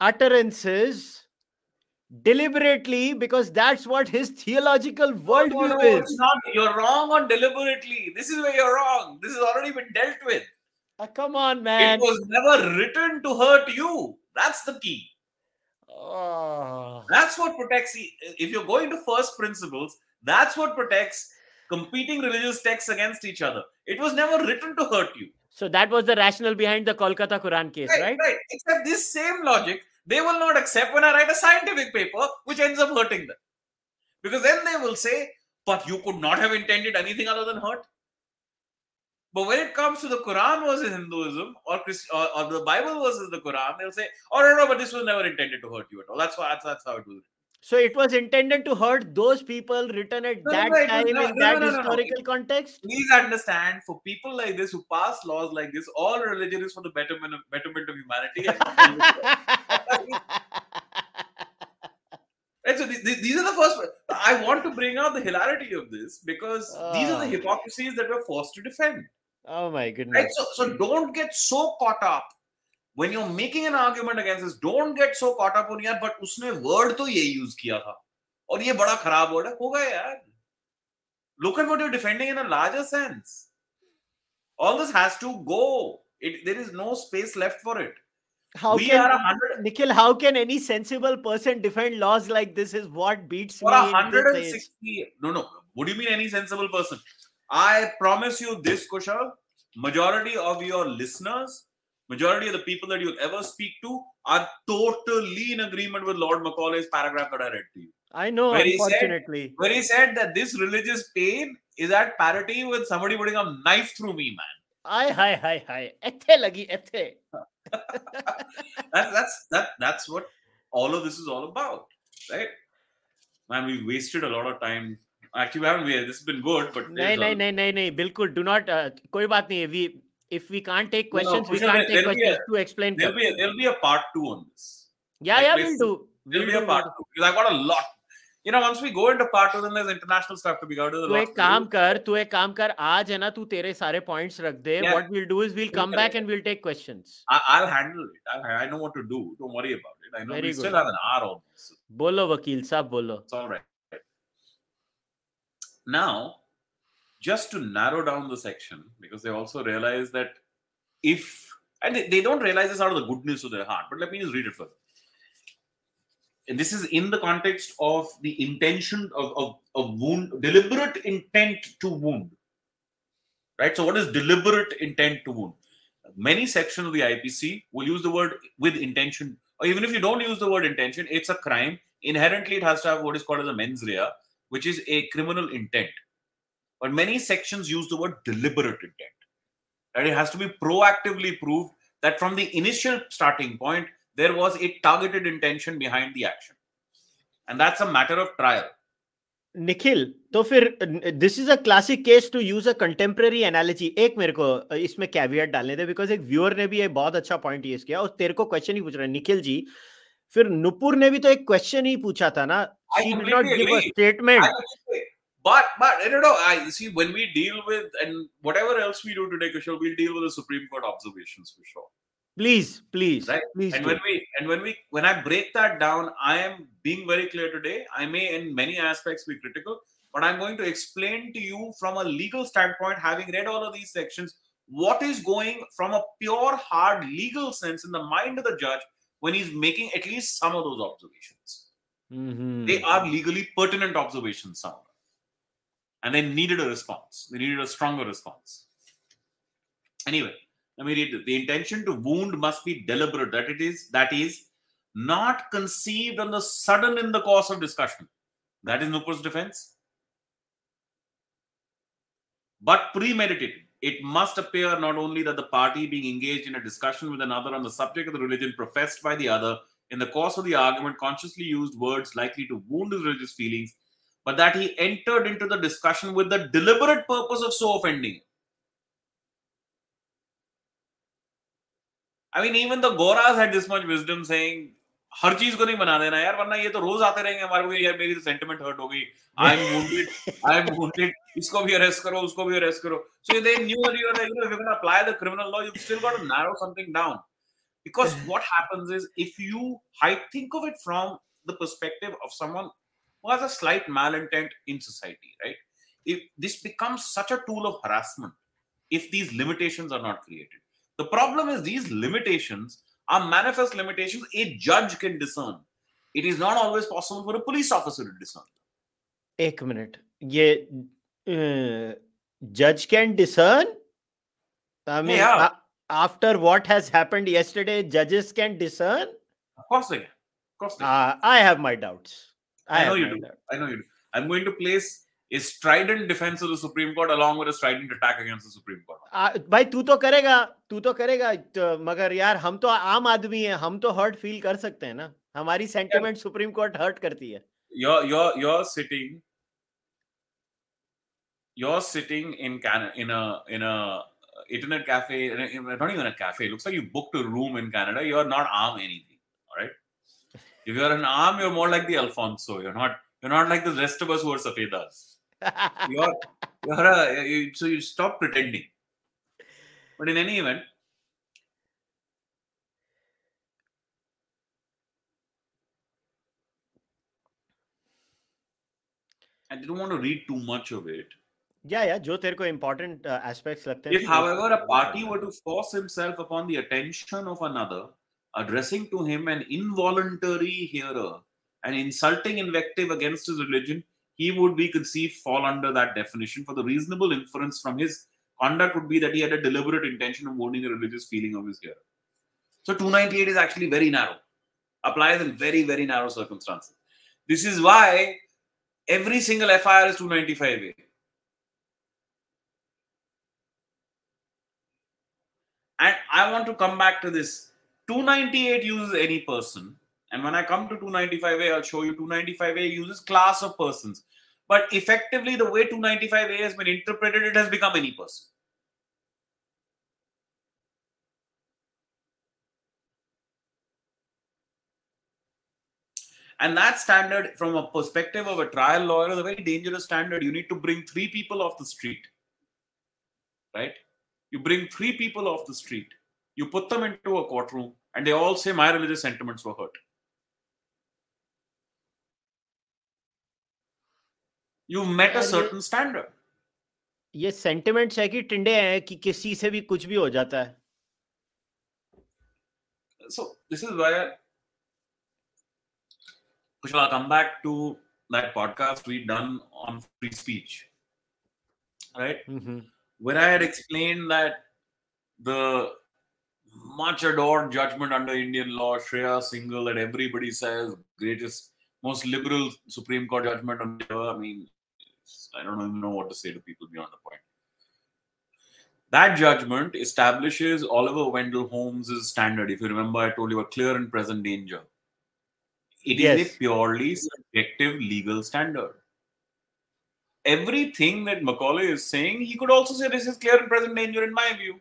utterances deliberately because that's what his theological No, worldview no, is not. You're wrong on deliberately. This is where you're wrong. This has already been dealt with. Ah, come on man It was never written to hurt you. That's the key. Oh. That's what protects. If you're going to first principles, that's what protects competing religious texts against each other. It was never written to hurt you. so that was the rationale behind the kolkata quran case Right, right, Except this same logic, they will not accept when I write a scientific paper, which ends up hurting them. Because then they will say, but you could not have intended anything other than hurt. But when it comes to the Quran versus Hinduism or, Christ- or, or the Bible versus the Quran, they'll say, oh, no, no, but this was never intended to hurt you at all. That's, why, that's, that's how it was. So it was intended to hurt those people written at No, no, that no, time not- in no, that no, no, no, no. historical context. Please understand, for people like this who pass laws like this, all religion is for the betterment of, betterment of humanity. Right, so th- th- these are the first. I want to bring out the hilarity of this because these are the Ah. hypocrisies that we're forced to defend. oh my Right? goodness. So, so don't get so caught up when you're making an argument against this. Don't get so caught up on यार but उसने word तो ये use किया था और ये बड़ा खराब word है होगा यार. Look at what you're defending in a larger sense. All this has to go. It, there is no space left for it. How we can are a hundred Nikhil? How can any sensible person defend laws like this? Is what beats for me. a in this hundred and age. sixty. No, no. What do you mean any sensible person? I promise you this, Kushal. Majority of your listeners, majority of the people that you'll ever speak to are totally in agreement with Lord Macaulay's paragraph that I read to you. I know, Where he said- Where he said that this religious pain is at parity with somebody putting a knife through me, man. Hi, hi, hi, hi. Ethe lagi, ethe. That's that's that that's what all of this is all about, right? Man, we've wasted a lot of time Actually, we haven't. This has been good, but नहीं there's a- नहीं नहीं नहीं नहीं बिल्कुल do not uh, कोई बात नहीं है we if we can't take No, no, questions we Kushal, can't take there'll be questions to explain there'll kar. be a, there'll be a part two on this. yeah like yeah this- we'll do There'll we'll be a do, part we'll do. two because I've got a lot. you know, once we go into part two, then there's international stuff to be covered. तू एक काम कर तू एक काम कर आज है ना तू तेरे सारे points रख दे Yeah. what we'll do is we'll come back and we'll take questions I, I'll handle it. I, I know what to do. Don't worry about it. I know Very we still good. have an hour almost. बोलो वकील साहब बोलो It's all right. Now, just to narrow down the section, because they also realize that if, and they, they don't realize this out of the goodness of their heart, but let me just read it first. And this is in the context of the intention of, of, of wound, deliberate intent to wound. Right? So, what is deliberate intent to wound? Many sections of the IPC will use the word with intention, or even if you don't use the word intention, it's a crime. Inherently, it has to have what is called as a mens rea, which is a criminal intent. But many sections use the word deliberate intent. And it has to be proactively proved that from the initial starting point, there was a targeted intention behind the action. And that's a matter of trial. Nikhil तो फिर this is a classic case to use a contemporary analogy एक मेरे को अ, इसमें caveat डालने दे because एक viewer ने भी ये बहुत अच्छा पॉइंट यूज किया और तेरे को क्वेश्चन ही पूछ रहा है निखिल जी फिर नुपुर ने भी तो एक क्वेश्चन ही पूछा था ना she did not give agree. a statement. But but you know, I see when we deal with and whatever else we do today, Kushal, we'll deal with the Supreme Court observations for sure. Please, please, right? Please and do. when we and when we when I break that down, I am being very clear today. I may in many aspects be critical, but I'm going to explain to you from a legal standpoint, having read all of these sections, what is going from a pure hard legal sense in the mind of the judge when he's making at least some of those observations. Mm-hmm. They are legally pertinent observations, some. And they needed a response. They needed a stronger response. Anyway, let me read. The intention to wound must be deliberate. That it is that is not conceived on the sudden in the course of discussion. That is Nupur's defense. But premeditated. It must appear not only that the party being engaged in a discussion with another on the subject of the religion professed by the other in the course of the argument consciously used words likely to wound his religious feelings, but that he entered into the discussion with the deliberate purpose of so offending. him. I mean, even the Goras had this much wisdom saying, हर चीज को नहीं बना देना यार वरना ये तो रोज आते रहेंगे हमारे को यार मेरी तो सेंटिमेंट हर्ट हो गई I am wounded I am wounded इसको भी अरेस्ट करो उसको भी अरेस्ट करो so they knew that you were like, you know, if you're going to apply the criminal law you've still got because what happens is if you I think of it from the perspective of someone who has a slight malintent in society right if this becomes such a tool of harassment if these limitations are not created the problem is these limitations are manifest limitations a judge can discern it is not always possible for a police officer to discern एक minute ये जज can discern I mean after what has happened yesterday जजेस can discern of course they can of course they can. Uh, I have my doubts. I, I know you do. doubts. I know you do. I'm going to place a strident defense of the Supreme Court along with a strident attack against the Supreme Court. आ, भाई तू तो करेगा तू तो करेगा तो, मगर यार हम तो आम आदमी हैं हम तो हर्ट फील कर सकते हैं ना हमारी सेंटिमेंट सुप्रीम कोर्ट हर्ट करती है You're you're you're sitting. You're sitting in Canada in a in a internet cafe. in a- in a- not even a cafe. It looks like you booked a room in Canada. You're not arm anything. All right. If you're an arm, you're more like the Alphonso. You're not. You're not like the rest of us who are safedas. You're you're a you, so you stop pretending. But in any event, I didn't want to read too much of it. या या जो तेरे को important aspects लगते हैं If, however, a party were to force himself upon the attention of another, addressing to him an involuntary hearer, an insulting invective against his religion, he would be conceived fall under that definition. For the reasonable inference from his conduct would be that he had a deliberate intention of wounding the religious feeling of his hearer. So 298 is actually very narrow, applies in very, very narrow circumstances. This is why every single FIR is 295A. And I want to come back to this. 298 uses any person. And when I come to 295A, I'll show you 295A uses class of persons. But effectively, the way 295A has been interpreted, it has become any person. And that standard, from a perspective of a trial lawyer, is a very dangerous standard. You need to bring three people off the street, right? You bring three people off the street, you put them into a courtroom, and they all say, My religious sentiments were hurt. You've met a And- certain standard. ये sentiments है कि टिंडे हैं कि किसी से भी कुछ भी हो जाता है So, this is where Kushal, I'll come back to that podcast we done on free speech, right? Hmm, where I had explained that the much adored judgment under Indian law, Shreya Singhal, that everybody says greatest, most liberal Supreme Court judgment on ever. I mean, I don't even know what to say to people beyond the point. That judgment establishes Oliver Wendell Holmes' standard. If you remember, I told you about clear and present danger. It is Yes. a purely subjective legal standard everything that Macaulay is saying, he could also say this is clear and present danger in my view.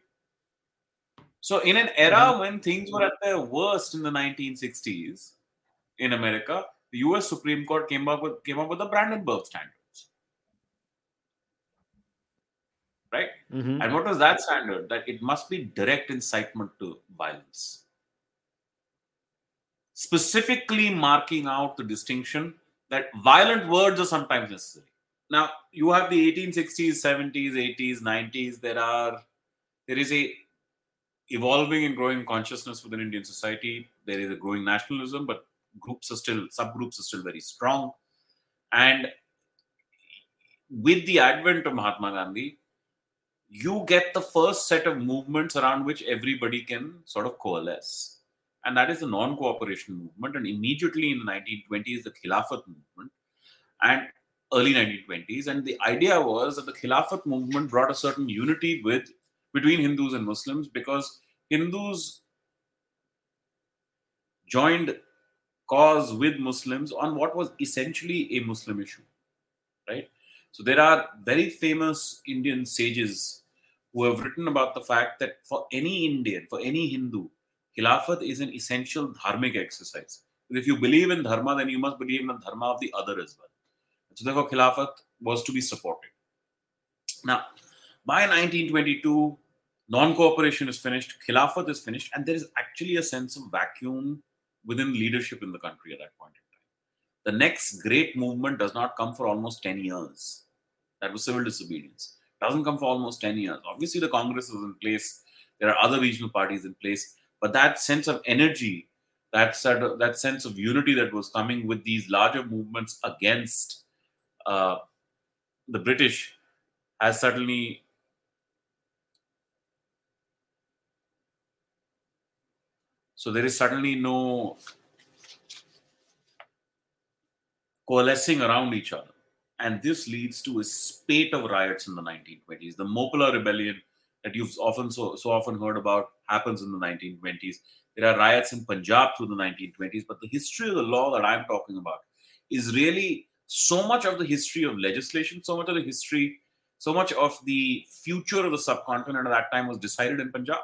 So, in an era mm-hmm. when things were at their worst in the 1960s in America, the U.S. Supreme Court came up with came up with the Brandenburg standards, right? Mm-hmm. And what was that standard? That it must be direct incitement to violence, specifically marking out the distinction that violent words are sometimes necessary. Now, you have the 1860s, 70s, 80s, 90s. There are there is a evolving and growing consciousness within Indian society. There is a growing nationalism, but groups are still subgroups are still very strong. And with the advent of Mahatma Gandhi, you get the first set of movements around which everybody can sort of coalesce. And that is the non cooperation movement. And immediately in the 1920s, the Khilafat movement and early 1920s. And the idea was that the Khilafat movement brought a certain unity with between Hindus and Muslims because Hindus joined cause with Muslims on what was essentially a Muslim issue, right? So there are very famous Indian sages who have written about the fact that for any Indian, for any Hindu, Khilafat is an essential dharmic exercise. If you believe in dharma, then you must believe in the dharma of the other as well. So therefore, Khilafat was to be supported. Now, by 1922, non-cooperation is finished, Khilafat is finished, and there is actually a sense of vacuum within leadership in the country at that point in time. The next great movement does not come for almost 10 years. That was civil disobedience. Doesn't come for almost 10 years. Obviously, the Congress is in place. There are other regional parties in place. But that sense of energy, that, sort of, that sense of unity that was coming with these larger movements against uh, the British has certainly so there is certainly no coalescing around each other. And this leads to a spate of riots in the 1920s the Moplah rebellion that you've often so, so often heard about happens in the 1920s there are riots in punjab through the 1920s but the history of the law that i'm talking about is really so much of the history of legislation so much of the history so much of the future of the subcontinent at that time was decided in punjab.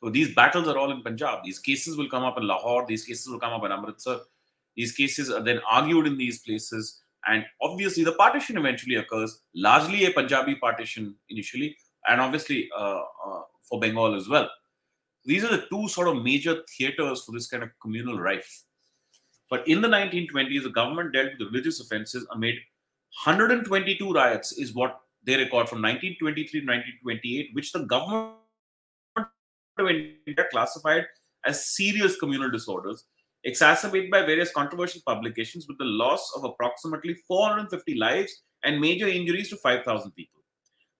So these battles are all in punjab. These cases will come up in lahore. These cases will come up in amritsar. These cases are then argued in these places. And obviously the partition eventually occurs largely a punjabi partition initially and obviously uh, uh, for bengal as well. These are the two sort of major theaters for this kind of communal rife but in the 1920s the government dealt with religious offenses amid 122 riots is what they record from 1923 to 1928 which the government of India classified as serious communal disorders exacerbated by various controversial publications with the loss of approximately 450 lives and major injuries to 5,000 people.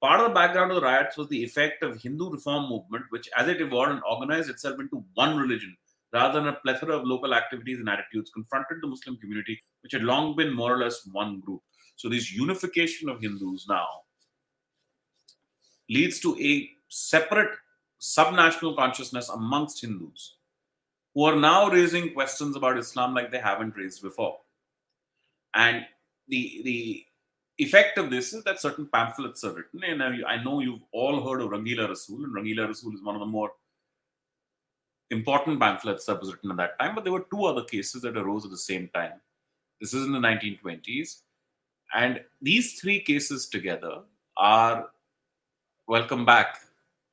Part of the background of the riots was the effect of Hindu reform movement, which, as it evolved and organized itself into one religion, rather than a plethora of local activities and attitudes, confronted the Muslim community, which had long been more or less one group. So, this unification of Hindus now leads to a separate subnational consciousness amongst Hindus who are now raising questions about Islam like they haven't raised before. And the the effect of this is that certain pamphlets are written, and I, I know you've all heard of Rangila Rasool, and Rangila Rasool is one of the more important pamphlets that was written at that time. But there were two other cases that arose at the same time. This is in the 1920s. And these three cases together are welcome back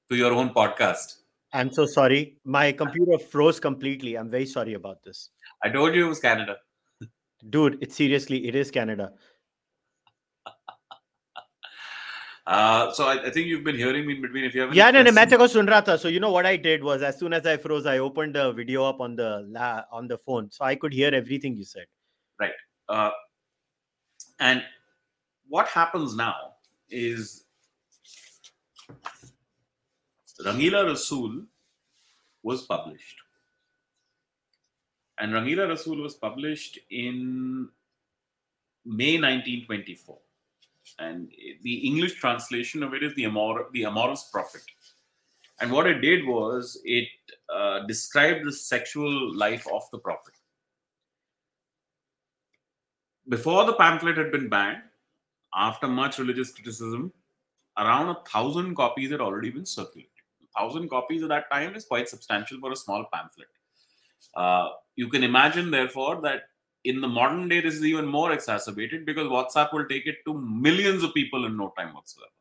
to your own podcast. I'm so sorry. My computer froze completely. I'm very sorry about this. I told you it was Canada. Dude, it's seriously, it is Canada. Uh, so I, I, think you've been hearing me in between. If you haven't, yeah, no, no, मैं sun raha tha. So you know what I did was as soon as I froze, I opened the video up on the la- on the phone, so I could hear everything you said. Right. Uh, and what happens now is Rangila Rasool was published. And Rangila Rasool was published in May 1924 and the English translation of it is the, Amor- the Amorous Prophet. And what it did was it uh, described the sexual life of the Prophet. Before the pamphlet had been banned, after much religious criticism, around a thousand copies had already been circulated. A thousand copies at that time is quite substantial for a small pamphlet. Uh, you can imagine, therefore, that in the modern day, this is even more exacerbated because WhatsApp will take it to millions of people in no time whatsoever.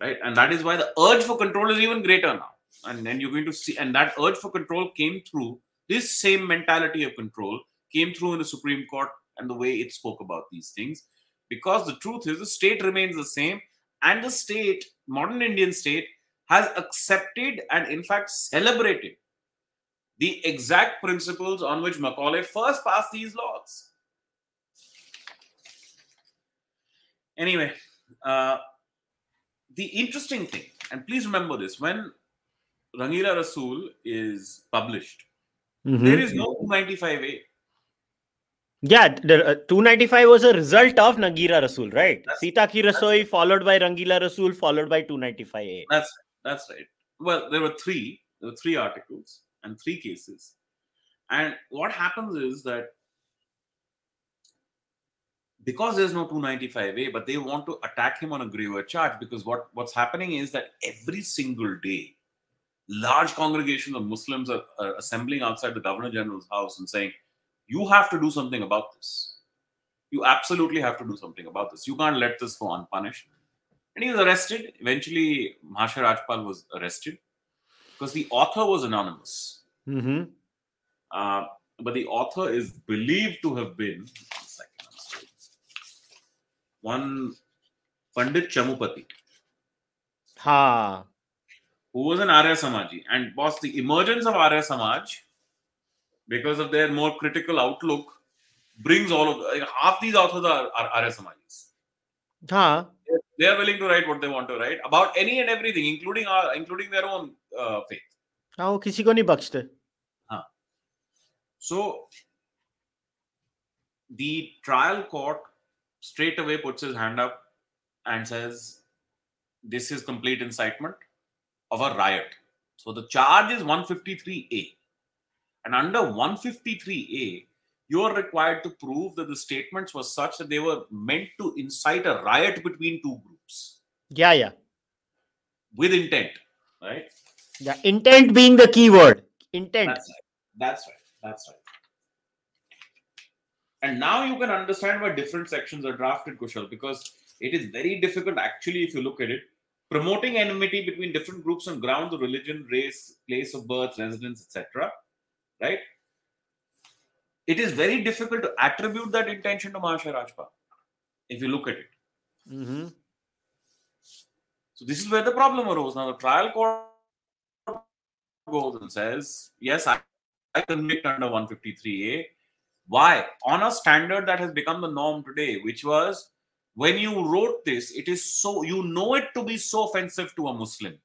Right. And that is why the urge for control is even greater now. And then you're going to see, and that urge for control came through this same mentality of control came through in the Supreme Court and the way it spoke about these things. Because the truth is, the state remains the same, and the state, modern Indian state, has accepted and in fact celebrated the exact principles on which Macaulay first passed these laws. Anyway, uh, the interesting thing, and please remember this when Rangila Rasool is published, mm-hmm. there is no 295A. Yeah, the uh, 295 was a result of Rangila Rasool, right? That's, Sita Ki Rasoi followed by Rangila Rasool, followed by 295A. That's that's right. Well, there were three. There were three articles and three cases. And what happens is that because there's no 295A, but they want to attack him on a graver charge because what, what's happening is that every single day, large congregations of Muslims are, are assembling outside the Governor General's house and saying, You have to do something about this. You absolutely have to do something about this. You can't let this go unpunished. And he was arrested. Eventually, Mahasaya Rajpal was arrested because the author was anonymous. Mm-hmm. Uh, but the author is believed to have been one Pandit Chamupati. Ha. Who was an Arya Samaji and was the emergence of Arya Samaj because of their more critical outlook brings all of like, half these authors are, are Arya Samajis. Ha They are willing to write what they want to write about any and everything, including our, including their own uh, faith. हाँ वो किसी को नहीं बख्शते हाँ so the trial court straight away puts his hand up and says this is complete incitement of a riot so the charge is 153a and under 153a you are required to prove that the statements were such that they were meant to incite a riot between two groups yeah yeah with intent right yeah, intent being the key word. Intent. That's right. That's right. That's right. And now you can understand why different sections are drafted, Kushal, because it is very difficult, actually, if you look at it, promoting enmity between different groups on grounds of religion, race, place of birth, residence, etc. Right? It is very difficult to attribute that intention to Mahasaya Rajpal if you look at it. Mm-hmm. So this is where the problem arose. Now the trial court goes and says, Yes, I, I convict under 153A. Why? On a standard that has become the norm today, which was when you wrote this, it is so, you know it to be so offensive to a Muslim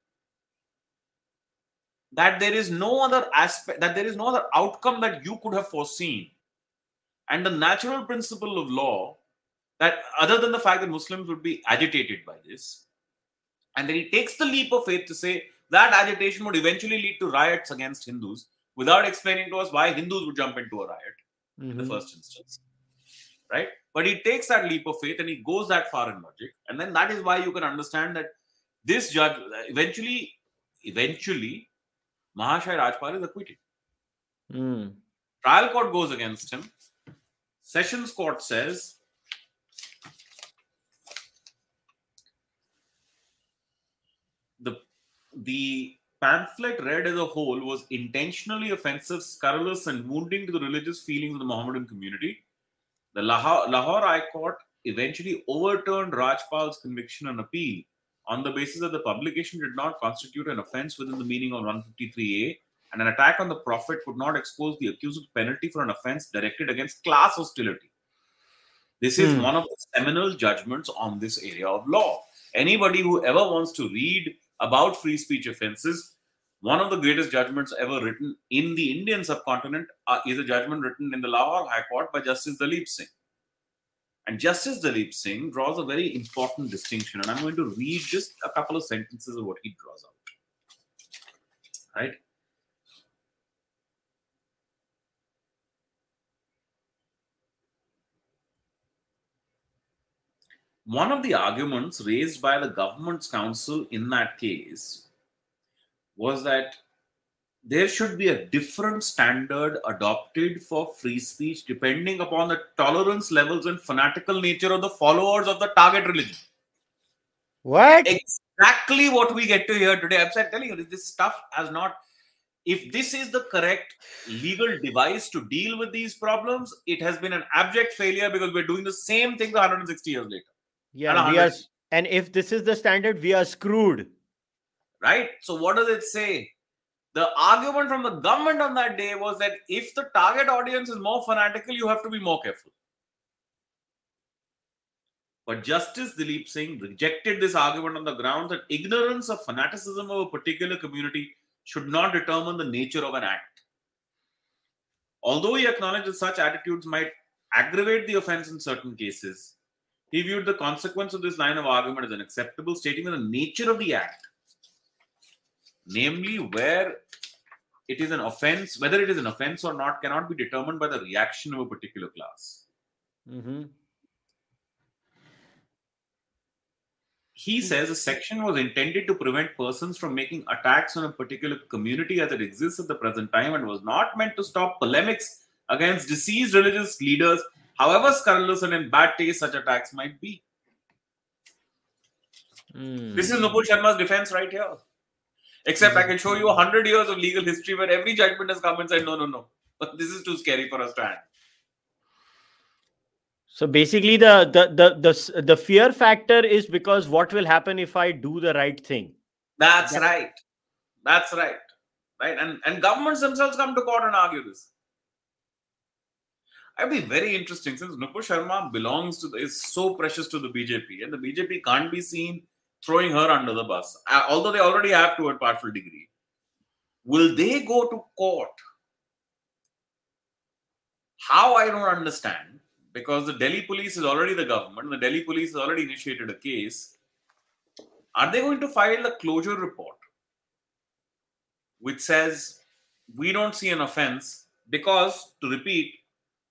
that there is no other aspect, that there is no other outcome that you could have foreseen. And the natural principle of law, that other than the fact that Muslims would be agitated by this, and then he takes the leap of faith to say, that agitation would eventually lead to riots against Hindus without explaining to us why Hindus would jump into a riot mm-hmm. in the mm-hmm. first instance. Right? But he takes that leap of faith and he goes that far in logic. And then that is why you can understand that this judge eventually, eventually, Mahasaya Rajpal is acquitted. Mm. Trial court goes against him, Sessions Court says the the pamphlet read as a whole was intentionally offensive, scurrilous, and wounding to the religious feelings of the Mohammedan community. The Lahore, Lahore High Court eventually overturned Rajpal's conviction and appeal on the basis that the publication did not constitute an offense within the meaning of 153A, and an attack on the Prophet could not expose the accused to penalty for an offense directed against class hostility. This is Hmm. one of the seminal judgments on this area of law. Anybody who ever wants to read about free speech offenses, one of the greatest judgments ever written in the Indian subcontinent uh, is a judgment written in the Lahore High Court by Justice Dalip Singh. And Justice Dalip Singh draws a very important distinction, and I'm going to read just a couple of sentences of what he draws out. Right? One of the arguments raised by the government's counsel in that case was that there should be a different standard adopted for free speech depending upon the tolerance levels and fanatical nature of the followers of the target religion. What? Exactly what we get to hear today. I'm saying- telling you, this stuff has not. If this is the correct legal device to deal with these problems, it has been an abject failure because we're doing the same thing 160 years later. Yeah, and we are, and if this is the standard, we are screwed. right? So what does it say? The argument from the government on that day was that if the target audience is more fanatical, you have to be more careful. But Justice Dilip Singh rejected this argument on the ground that ignorance of fanaticism of a particular community should not determine the nature of an act. Although he acknowledged that such attitudes might aggravate the offense in certain cases, he viewed the consequence of this line of argument as unacceptable, stating that the nature of the act namely where it is an offense whether it is an offense or not cannot be determined by the reaction of a particular class. Hmm he says a section was intended to prevent persons from making attacks on a particular community as it exists at the present time and was not meant to stop polemics against deceased religious leaders however scurrilous and in bad taste such attacks might be. This is nupur sharma's defense right here except i hmm. can show you 100 years of legal history where every judgment has come and said no no no this is too scary for us to handle So basically, the, the the the the fear factor is because what will happen if I do the right thing? That's right. That's right. Right. And and governments themselves come to court and argue this. I'd be very interesting since Nupur Sharma belongs to the, is so precious to the BJP, and the BJP can't be seen throwing her under the bus, although they already have to a partial degree. Will they go to court? How I don't understand, because the Delhi police is already the government, the Delhi police has already initiated a case. Are they going to file a closure report which says we don't see an offense because, to repeat,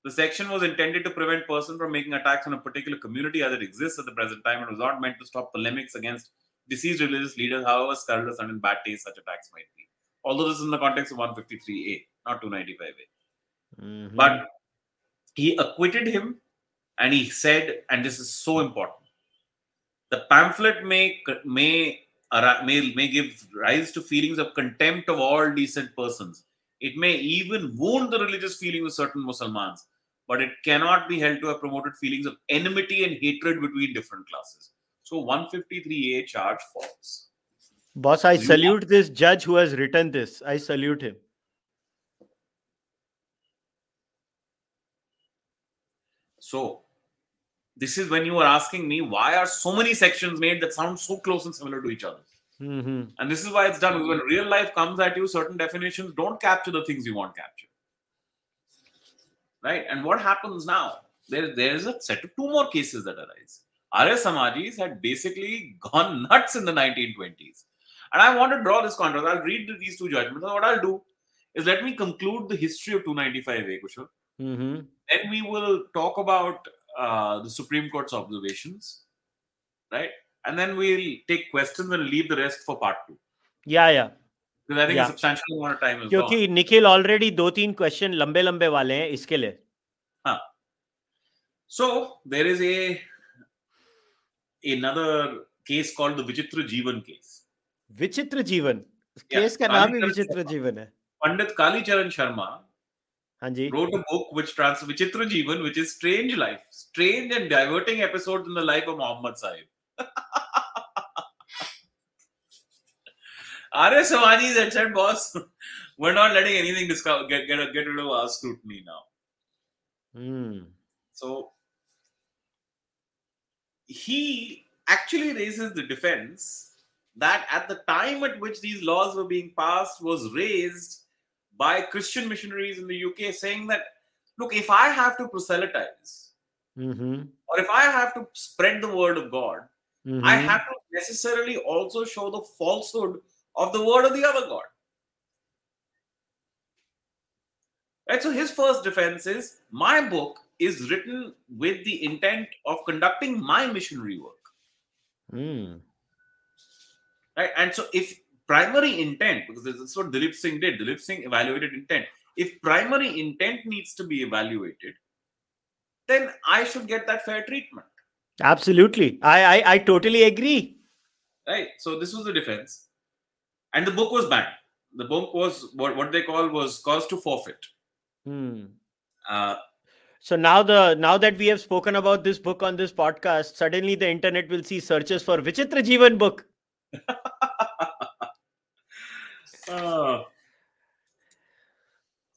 the section was intended to prevent person from making attacks on a particular community as it exists at the present time and was not meant to stop polemics against deceased religious leaders, however scurrilous and in bad taste such attacks might be. Although this is in the context of 153A, not 295A. Mhm. But he acquitted him and he said, and this is so important the pamphlet may may may, may give rise to feelings of contempt of all decent persons. It may even wound the religious feelings of certain Muslims, but it cannot be held to have promoted feelings of enmity and hatred between different classes. So 153A charge falls. boss, I you- salute this judge who has written this. I salute him. So this is when you are asking me why are so many sections made that sound so close and similar to each other. hmm And this is why it's done. When real life comes at you, certain definitions don't capture the things you want captured. Right? And what happens now? There, there is a set of two more cases that arise. Arya Samajis had basically gone nuts in the 1920s. And I want to draw this contrast. I'll read these two judgments. And what I'll do is let me conclude the history of 295A, Kushal. hmm Then we will talk about uh, the Supreme Court's observations, right? And then we'll take questions and leave the rest for part two. Yeah, yeah. Because I think Yeah. a substantial amount of time is gone. क्योंकि Nikhil already दो तीन question लंबे लंबे वाले हैं इसके लिए there is a another case called the Vichitra Jeevan case. विचित्र जीवन Yeah, केस का नाम ही कालीचरण विचित्र शर्मा। जीवन है Pandit Kalicharan Sharma हाँ जी wrote a book which trans Vichitra Jeevan, which is strange life, strange and diverting episodes in the life of Muhammad Sahib. R.S. Savani that said, boss, we're not letting anything discover, get, get, get rid of our scrutiny now. Mm. So he actually raises the defense that at the time at which these laws were being passed was raised by Christian missionaries in the UK saying that, look, if I have to proselytize, mm-hmm. or if I have to spread the word of God, mm-hmm. I have to necessarily also show the falsehood of the word of the other God. Right? So his first defense is my book is written with the intent of conducting my missionary work. Mm. Right? And so if primary intent, because this is what Dilip Singh did, Dilip Singh evaluated intent. If primary intent needs to be evaluated, then I should get that fair treatment. Absolutely. I I, I totally agree. Right. So this was the defense and the book was banned the book was what, what they call was cause to forfeit. Hmm. uh, So now the now that we have spoken about this book on this podcast, suddenly the internet will see searches for Vichitra Jeevan book. uh,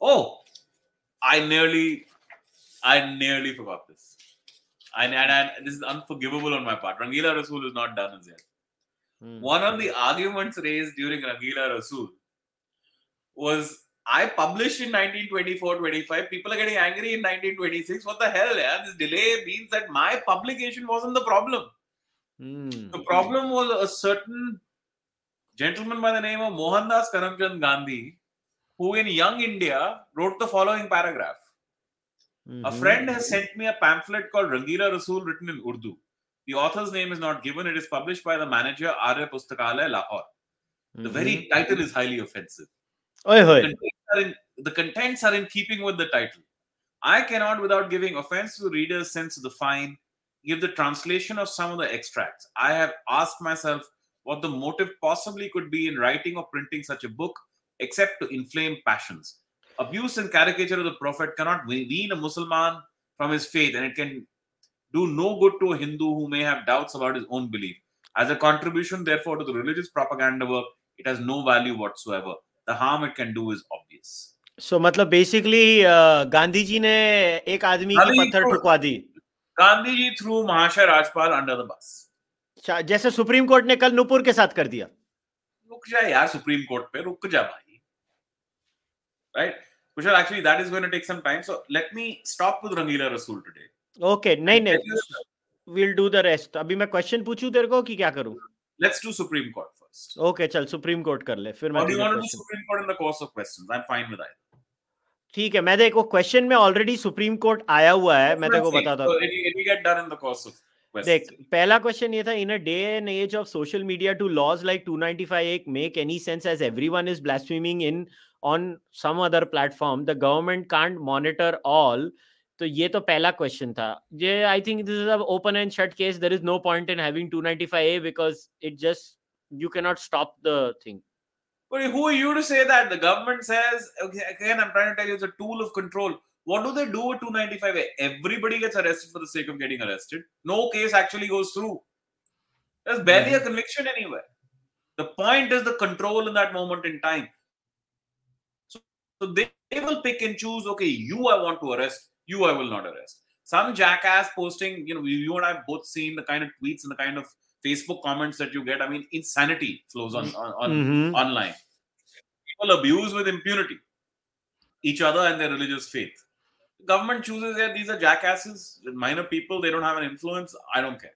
oh i nearly i nearly forgot this. And, and, and this is unforgivable on my part. Rangila rasool is not done as yet Hmm. one of the arguments raised during Rangila Rasool was I published in 1924 25. People are getting angry in 1926. What the hell, yeah? This delay means that my publication wasn't the problem. Hmm. The problem was a certain gentleman by the name of Mohandas Karamchand Gandhi, who in Young India wrote the following paragraph. A Mhm. friend has sent me a pamphlet called Rangila Rasool written in Urdu. The author's name is not given. It is published by the manager Arya Pustakalaya, Lahore. The very Mhm. title is highly offensive. Oi, The contents, are in, the contents are in keeping with the title. I cannot, without giving offense to the reader's sense of the fine, give the translation of some of the extracts. I have asked myself what the motive possibly could be in writing or printing such a book, except to inflame passions. Abuse and caricature of the Prophet cannot we- wean a Muslim from his faith, and it can do no good to a Hindu who may have doubts about his own belief. As a contribution, therefore, to the religious propaganda work, it has no value whatsoever. The harm it can do is obvious. So मतलब basically uh, Gandhi ji ने एक आदमी की गांधी जी पत्थर ठुकवा दी Gandhi ji threw Mahasha Rajpal under the bus. शा- जैसे supreme court ने कल नुपुर के साथ कर दिया रुक जा यार सुप्रीम कोर्ट पे रुक जा भाई right Kushal, actually that is going to take some time so let me stop with Rangila Rasool today okay okay, नहीं नहीं वील डू द रेस्ट अभी मैं क्वेश्चन पूछूँ तेरे को कि क्या करूँ? Let's do Supreme Court first okay चल सुप्रीम कोर्ट कर ले फिर मैं do want Supreme Court in the course of questions I am fine with that ठीक है मैं देखो क्वेश्चन में ऑलरेडी सुप्रीम कोर्ट आया हुआ है मैं देखो बताता हूँ। It will get done in the course of देख पहला क्वेश्चन ये था in a day and age of social media to laws like 295 एक make any sense as everyone is blaspheming in on some other platform the government can't monitor all तो ये तो पहला question था ये I think this is a open and shut case there is no point in having 295 A because it just you cannot stop the thing But who are you to say that? The government says, okay, again, I'm trying to tell you, it's a tool of control. What do they do with 295A? Everybody gets arrested for the sake of getting arrested. No case actually goes through. There's barely a conviction anywhere. The point is the control in that moment in time. So, so they, they will pick and choose, okay, you I want to arrest, you I will not arrest. Some jackass posting, you know, you and I have both seen the kind of tweets and the kind of Facebook comments that you get. I mean, insanity flows on, on, on Mhm. online. People abuse with impunity each other and their religious faith. Government chooses that these are jackasses, minor people, they don't have an influence. I don't care.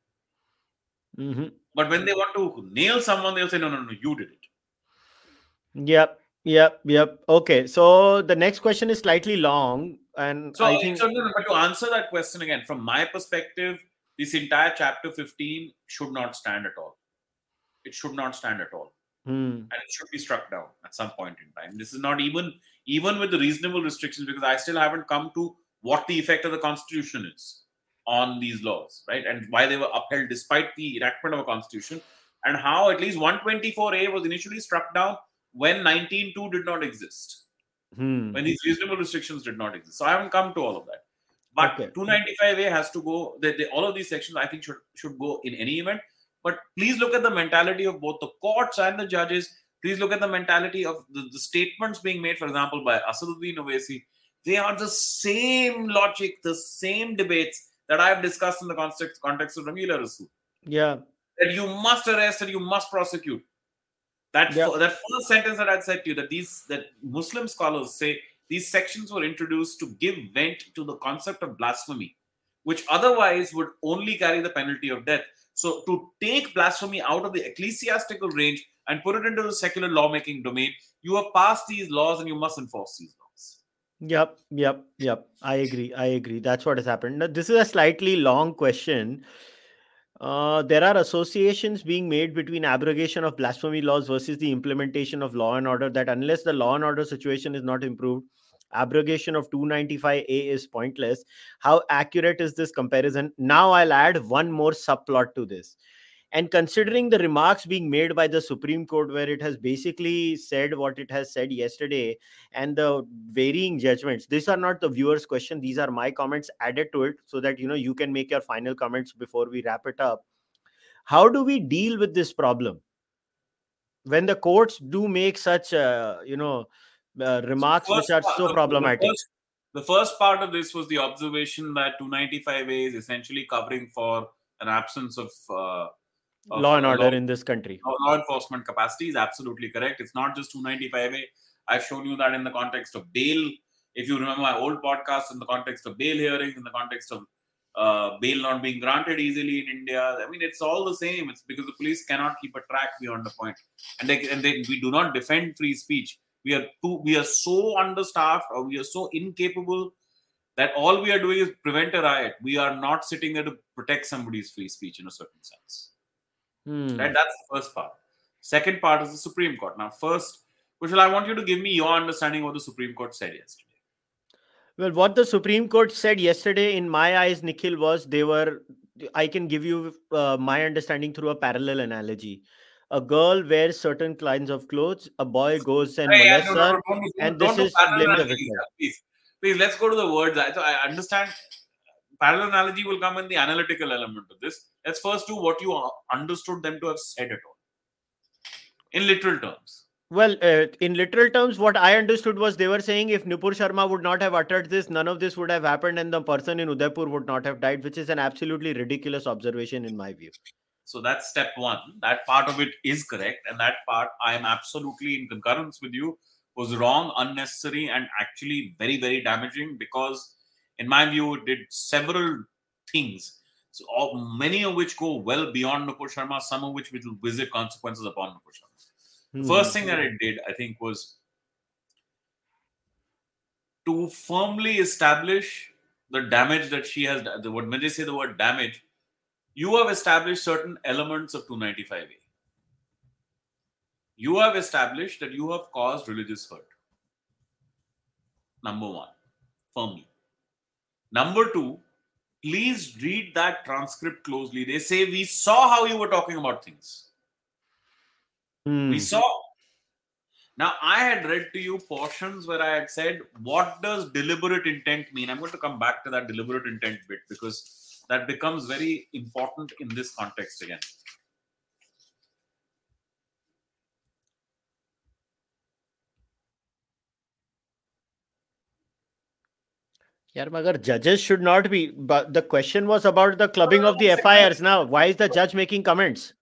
Mhm. But when they want to nail someone, they'll say, no, no, no, you did it. Yep, yep, yep. Okay, so the next question is slightly long, and So, I think so no, but to answer that question again, from my perspective, this entire chapter 15 should not stand at all. It should not stand at all. Hmm, and it should be struck down at some point in time. This is not even even with the reasonable restrictions because I still haven't come to what the effect of the constitution is. on these laws, right? And why they were upheld despite the enactment of a constitution, and how at least 124A was initially struck down when 19.2 did not exist, Hmm. when these reasonable restrictions did not exist. So I haven't come to all of that. But Okay. 295A has to go. They, they, all of these sections, I think, should should go in any event. But please look at the mentality of both the courts and the judges. Please look at the mentality of the, the statements being made, for example, by Asaduddin Owaisi. They are the same logic, the same debates that I've discussed in the context, context of Rangila Rasool. Yeah. That you must arrest and you must prosecute. That Yeah. that first sentence that I said to you, that these that Muslim scholars say these sections were introduced to give vent to the concept of blasphemy, which otherwise would only carry the penalty of death. So to take blasphemy out of the ecclesiastical range and put it into the secular lawmaking domain, you have passed these laws and you must enforce these laws. Yep, yep, yep. I agree. I agree. That's what has happened. Now, this is a slightly long question. Uh, there are associations being made between abrogation of blasphemy laws versus the implementation of law and order. That unless the law and order situation is not improved, abrogation of 295A is pointless. How accurate is this comparison? Now I'll add one more subplot to this. And considering the remarks being made by the Supreme Court, where it has basically said what it has said yesterday, and the varying judgments these are not the viewers question. These are my comments added to it so that you know you can make your final comments before we wrap it up. How do we deal with this problem? When the courts do make such uh, you know uh, remarks which are so the- the problematic. first- The first part of this was the observation that 295A is essentially covering for an absence of, uh, of law and a order in this country law, law enforcement capacity is absolutely correct. It's not just 295A. I've shown you that in the context of bail. If you remember my old podcast, in the context of bail hearings, in the context of uh, bail not being granted easily in India. I mean, it's all the same. It's because the police cannot keep a track beyond the point, and they and they, we do not defend free speech. We are too, we are so understaffed, or we are so incapable that all we are doing is prevent a riot. We are not sitting there to protect somebody's free speech in a certain sense. Hmm. Right? That's the first part. Second part is the Supreme Court. Now, first, Kushal, I want you to give me your understanding of what the Supreme Court said yesterday. Well, what the Supreme Court said yesterday, in my eyes, Nikhil, was they were. I can give you uh, my understanding through a parallel analogy. A girl wears certain kinds of clothes. A boy goes and Hey, molests her. and this is blame the victim. Please, please, let's go to the words. I, I understand parallel analogy will come in the analytical element of this. Let's first do what you understood them to have said at all. In literal terms. Well, uh, in literal terms, what I understood was they were saying if Nupur Sharma would not have uttered this, none of this would have happened, and the person in Udaipur would not have died, which is an absolutely ridiculous observation in my view. So that's step one. That part of it is correct, and that part I am absolutely in concurrence with you was wrong, unnecessary, and actually very, very damaging because, in my view, it did several things. So all, many of which go well beyond Nupur Sharma, some of which will visit consequences upon Nupur Sharma. The Hmm. first thing that it did, I think, was to firmly establish the damage that she has. The, when they say the word damage, you have established certain elements of 295A. You have established that you have caused religious hurt. Number one, firmly. Number two, please read that transcript closely. They say, We saw how you were talking about things. Hmm. We saw. Now, I had read to you portions where I had said, What does deliberate intent mean? I'm going to come back to that deliberate intent bit because that becomes very important in this context again. Yeah, Magar, judges should not be. But the question was about the clubbing of the FIRs. Now, why is the judge making comments?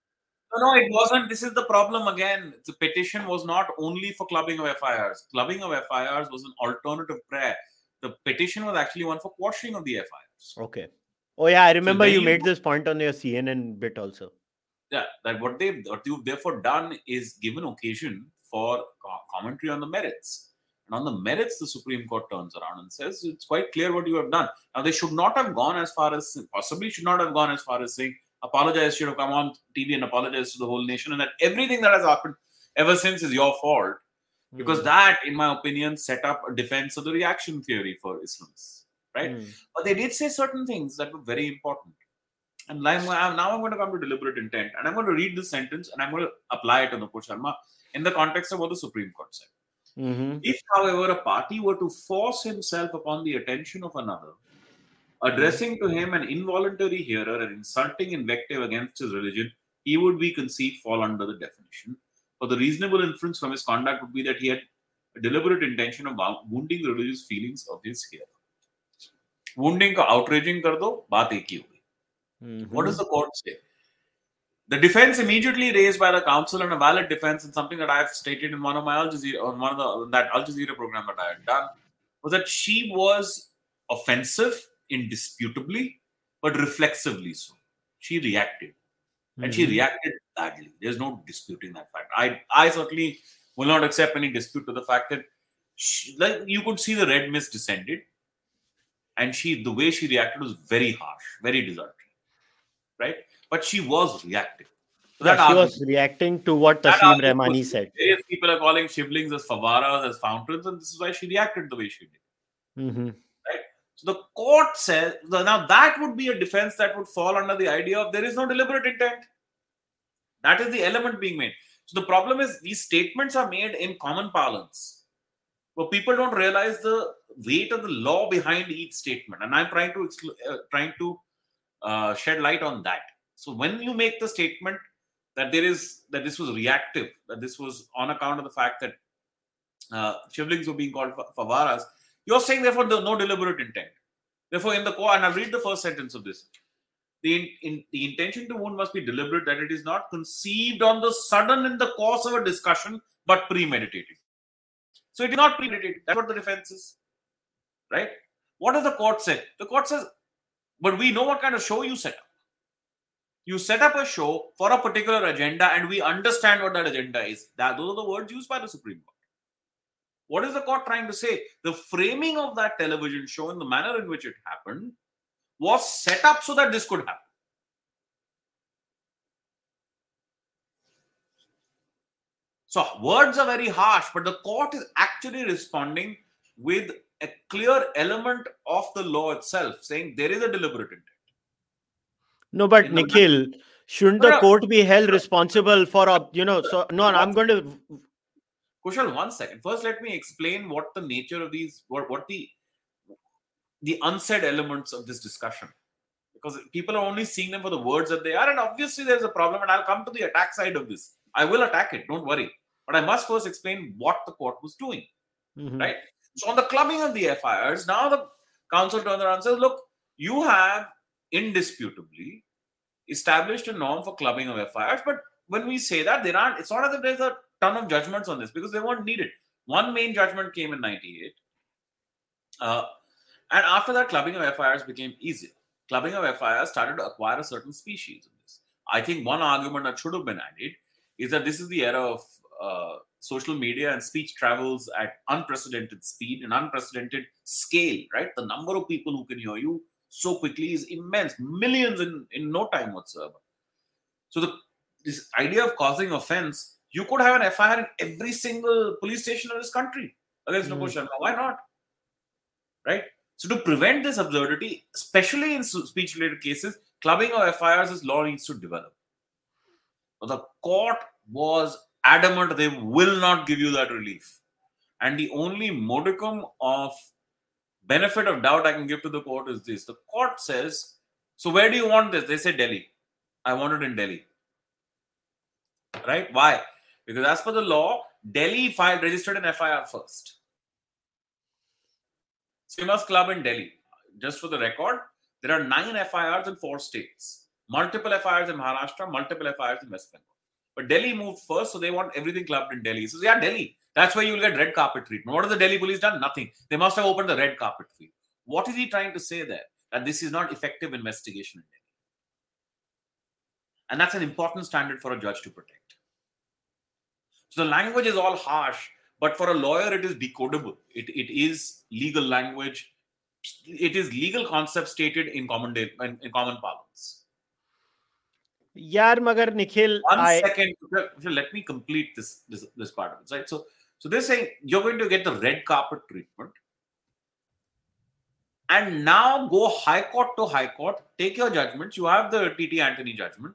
No, no, it wasn't. This is the problem again. The petition was not only for clubbing of FIRs. Clubbing of FIRs was an alternative prayer. The petition was actually one for quashing of the FIRs. Okay. Oh yeah, I remember you made this point on your CNN bit also. Yeah, that what they've what you've therefore done is given occasion for commentary on the merits. And on the merits, the Supreme Court turns around and says it's quite clear what you have done. Now they should not have gone as far as possibly should not have gone as far as saying apologize, should have come on TV and apologize to the whole nation, and that everything that has happened ever since is your fault. Because Hmm. that, in my opinion, set up a defense of the reaction theory for Islamists. right? Mm. But they did say certain things that were very important. And now I'm, now I'm going to come to deliberate intent, and I'm going to read this sentence and I'm going to apply it to Nupur Sharma in the context of what the Supreme Court said. Mhm. If, however, a party were to force himself upon the attention of another, addressing to him an involuntary hearer and insulting invective against his religion, he would be conceived fall under the definition. For the reasonable inference from his conduct would be that he had a deliberate intention of wo- wounding the religious feelings of his hearer. Wounding का outraging कर दो बात एक ही होगी. What does Mhm. the court say? The defense immediately raised by the counsel and a valid defense, and something that I have stated in one of my Al Jazeera, on one of the that Al Jazeera program that I had done, was that she was offensive indisputably, but reflexively so. She reacted, and she Mhm. reacted badly. There's no disputing that fact. I I certainly will not accept any dispute to the fact that she, like you could see the red mist descended, and she the way she reacted was very harsh, very desultory, right? But she was reacting. So Yeah, that she was reacting to what Tasleem Rahmani was- said. Various people are calling shivlings as favaras, as fountains, and this is why she reacted the way she did. Mhm. So the court says now that would be a defense that would fall under the idea of there is no deliberate intent. That is the element being made. So the problem is these statements are made in common parlance, but people don't realize the weight of the law behind each statement. And I'm trying to uh, trying to uh, shed light on that. So when you make the statement that there is that this was reactive, that this was on account of the fact that uh, shivlings were being called fa- favaras, you're saying therefore there no deliberate intent. Therefore, in the core, and I'll read the first sentence of this. The, in, in, the intention to wound must be deliberate, that it is not conceived on the sudden in the course of a discussion, but premeditated. So it is not premeditated. That's what the defense is. Right? What does the court say? The court says, but we know what kind of show you set up. You set up a show for a particular agenda, and we understand what that agenda is. That those are the words used by the Supreme Court. What is the court trying to say? The framing of that television show and the manner in which it happened was set up so that this could happen. So words are very harsh, but the court is actually responding with a clear element of the law itself, saying there is a deliberate intent. No, but In the Nikhil, shouldn't the court be held responsible for, a- you know, so no, I'm going to. Kushal, one second. First, let me explain what the nature of these, what, what the the unsaid elements of this discussion, because people are only seeing them for the words that they are, and obviously there's a problem. And I'll come to the attack side of this. I will attack it. Don't worry. But I must first explain what the court was doing. Mhm. Right. So on the clubbing of the FIRs, now the council turns around and says, "Look, you have indisputably established a norm for clubbing of FIRs, but when we say that, there aren't. It's not as if there's a ton of judgments on this because they weren't needed. One main judgment came in '98, uh, and after that, clubbing of FIRs became easier. Clubbing of FIRs started to acquire a certain species in this. I think one argument that should have been added is that this is the era of uh, social media and speech travels at unprecedented speed and unprecedented scale, right? The number of people who can hear you so quickly is immense, millions in, in no time whatsoever. So the this idea of causing offense, you could have an FIR in every single police station in this country against Mm. Nupur. Why not? Right? So to prevent this absurdity, especially in speech-related cases, clubbing of FIRs is law needs to develop. But the court was adamant they will not give you that relief. And the only modicum of benefit of doubt I can give to the court is this. The court says, so where do you want this? They say Delhi. I want it in Delhi. Right? Why? Because as per the law, Delhi filed registered an FIR first. Swimmers Club in Delhi. Just for the record, there are nine FIRs in four states, multiple FIRs in Maharashtra, multiple FIRs in West Bengal. But Delhi moved first, so they want everything clubbed in Delhi. So yeah, Delhi. That's where you'll get red carpet treatment. What has the Delhi police done? Nothing. They must have opened the red carpet for you. What is he trying to say there? That this is not effective investigation in Delhi. And that's an important standard for a judge to protect. So the language is all harsh, but for a lawyer, it is decodable. It, it is legal language. It is legal concept stated in common day, in, in common parlance. यार मगर Nikhil One I second, so let me complete this, this this part of it. Right. So so they're saying you're going to get the red carpet treatment. and now go high court to high court, take your judgments. You have the TT Antony judgment.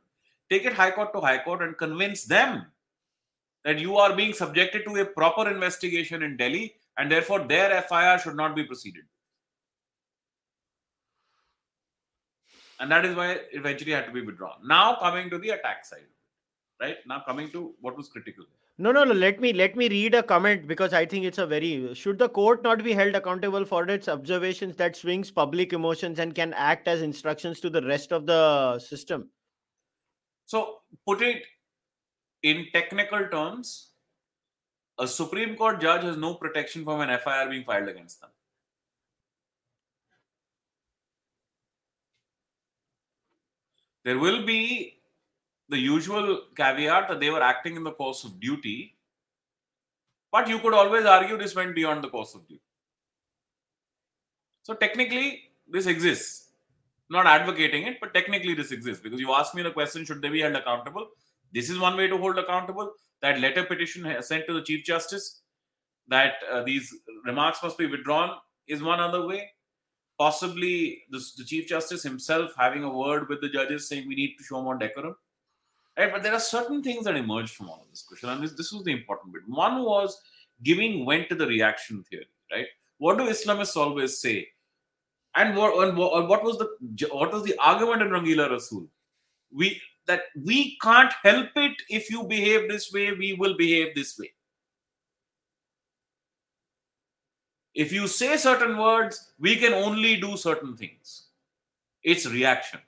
Take it high court to high court and convince them that you are being subjected to a proper investigation in Delhi and therefore their FIR should not be proceeded. And that is why it eventually had to be withdrawn. Now coming to the attack side, right? Now coming to what was critical. No, no, no. Let me let me read a comment because I think it's a very. Should the court not be held accountable for its observations that swings public emotions and can act as instructions to the rest of the system? So put it in technical terms, a Supreme Court judge has no protection from an FIR being filed against them. There will be the usual caveat that they were acting in the course of duty, but you could always argue this went beyond the course of duty. So technically, this exists. Not advocating it, but technically this exists because you asked me the question: Should they be held accountable? This is one way to hold accountable. That letter petition sent to the Chief Justice that uh, these remarks must be withdrawn is one other way. Possibly the Chief Justice himself having a word with the judges saying we need to show more decorum. Right? But there are certain things that emerged from all of this question, and this, this was the important bit. One was giving vent to the reaction theory. Right? What do Islamists always say? And what, and what was the what was the argument in Rangila Rasool? We that we can't help it if you behave this way, we will behave this way. If you say certain words, we can only do certain things. It's reaction.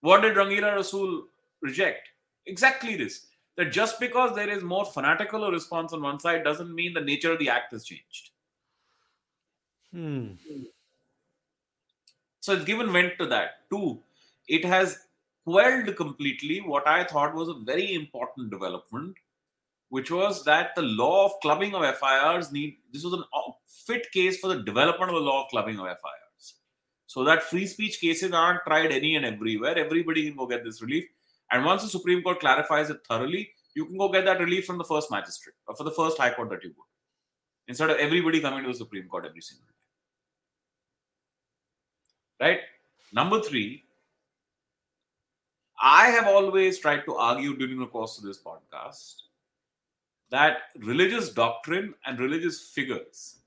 What did Rangila Rasool reject? Exactly this. That just because there is more fanatical a response on one side doesn't mean the nature of the act has changed. Hmm. So it's given vent to that. Two, it has quelled completely what I thought was a very important development, which was that the law of clubbing of FIRs need this was a fit case for the development of the law of clubbing of FIRs. So that free speech cases aren't tried any and everywhere. Everybody can go get this relief. And once the Supreme Court clarifies it thoroughly, you can go get that relief from the first magistrate or for the first high court that you go. Instead of everybody coming to the Supreme Court every single day. Right? Number three, I have always tried to argue during the course of this podcast that religious doctrine and religious figures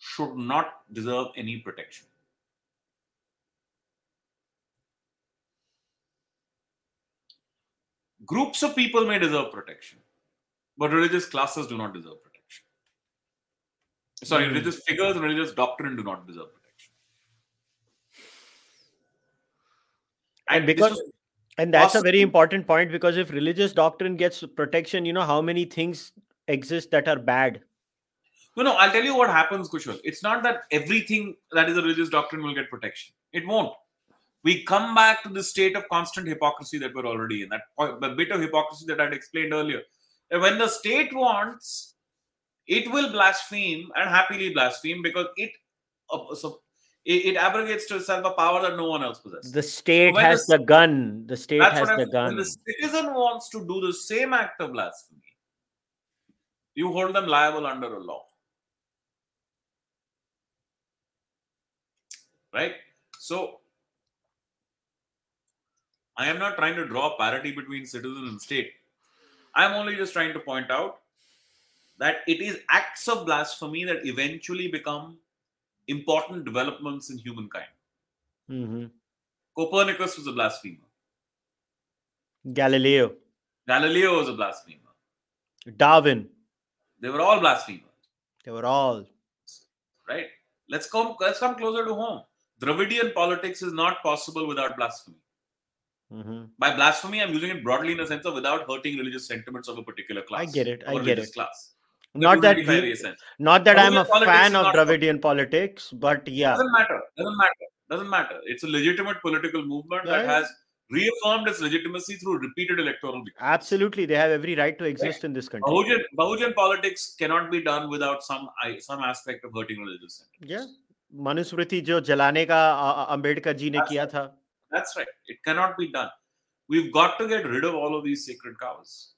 should not deserve any protection. Groups of people may deserve protection, but religious classes do not deserve protection. Sorry, mm. religious figures and religious doctrine do not deserve protection. and because and that's a very important point because if religious doctrine gets protection you know how many things exist that are bad no no i'll tell you what happens kushal it's not that everything that is a religious doctrine will get protection it won't we come back to the state of constant hypocrisy that we're already in that bit of hypocrisy that i'd explained earlier when the state wants it will blaspheme and happily blaspheme because it uh, so it, it, abrogates to itself a power that no one else possesses. The state has the, the, gun. The state has the gun. When the citizen wants to do the same act of blasphemy, you hold them liable under a law. Right? So, I am not trying to draw parity between citizen and state. I am only just trying to point out that it is acts of blasphemy that eventually become important developments in humankind. Mm-hmm. Copernicus was a blasphemer. Galileo. Galileo was a blasphemer. Darwin. They were all blasphemers. They were all. Right. Let's come. Let's come closer to home. Dravidian politics is not possible without blasphemy. Mm-hmm. By blasphemy, I'm using it broadly in the sense of without hurting religious sentiments of a particular class. I get it. I get it. Class not that we, not that i'm a fan of dravidian politics but yeah doesn't matter doesn't matter doesn't matter it's a legitimate political movement right. that has reaffirmed its legitimacy through repeated electoral victories. absolutely they have every right to exist right. in this country Bahujan, Bahujan politics cannot be done without some some aspect of hurting religious sentiments yeah Manusmriti जो जलाने का अंबेडकर जी ने किया था that's right it cannot be done we've got to get rid of all of these sacred cows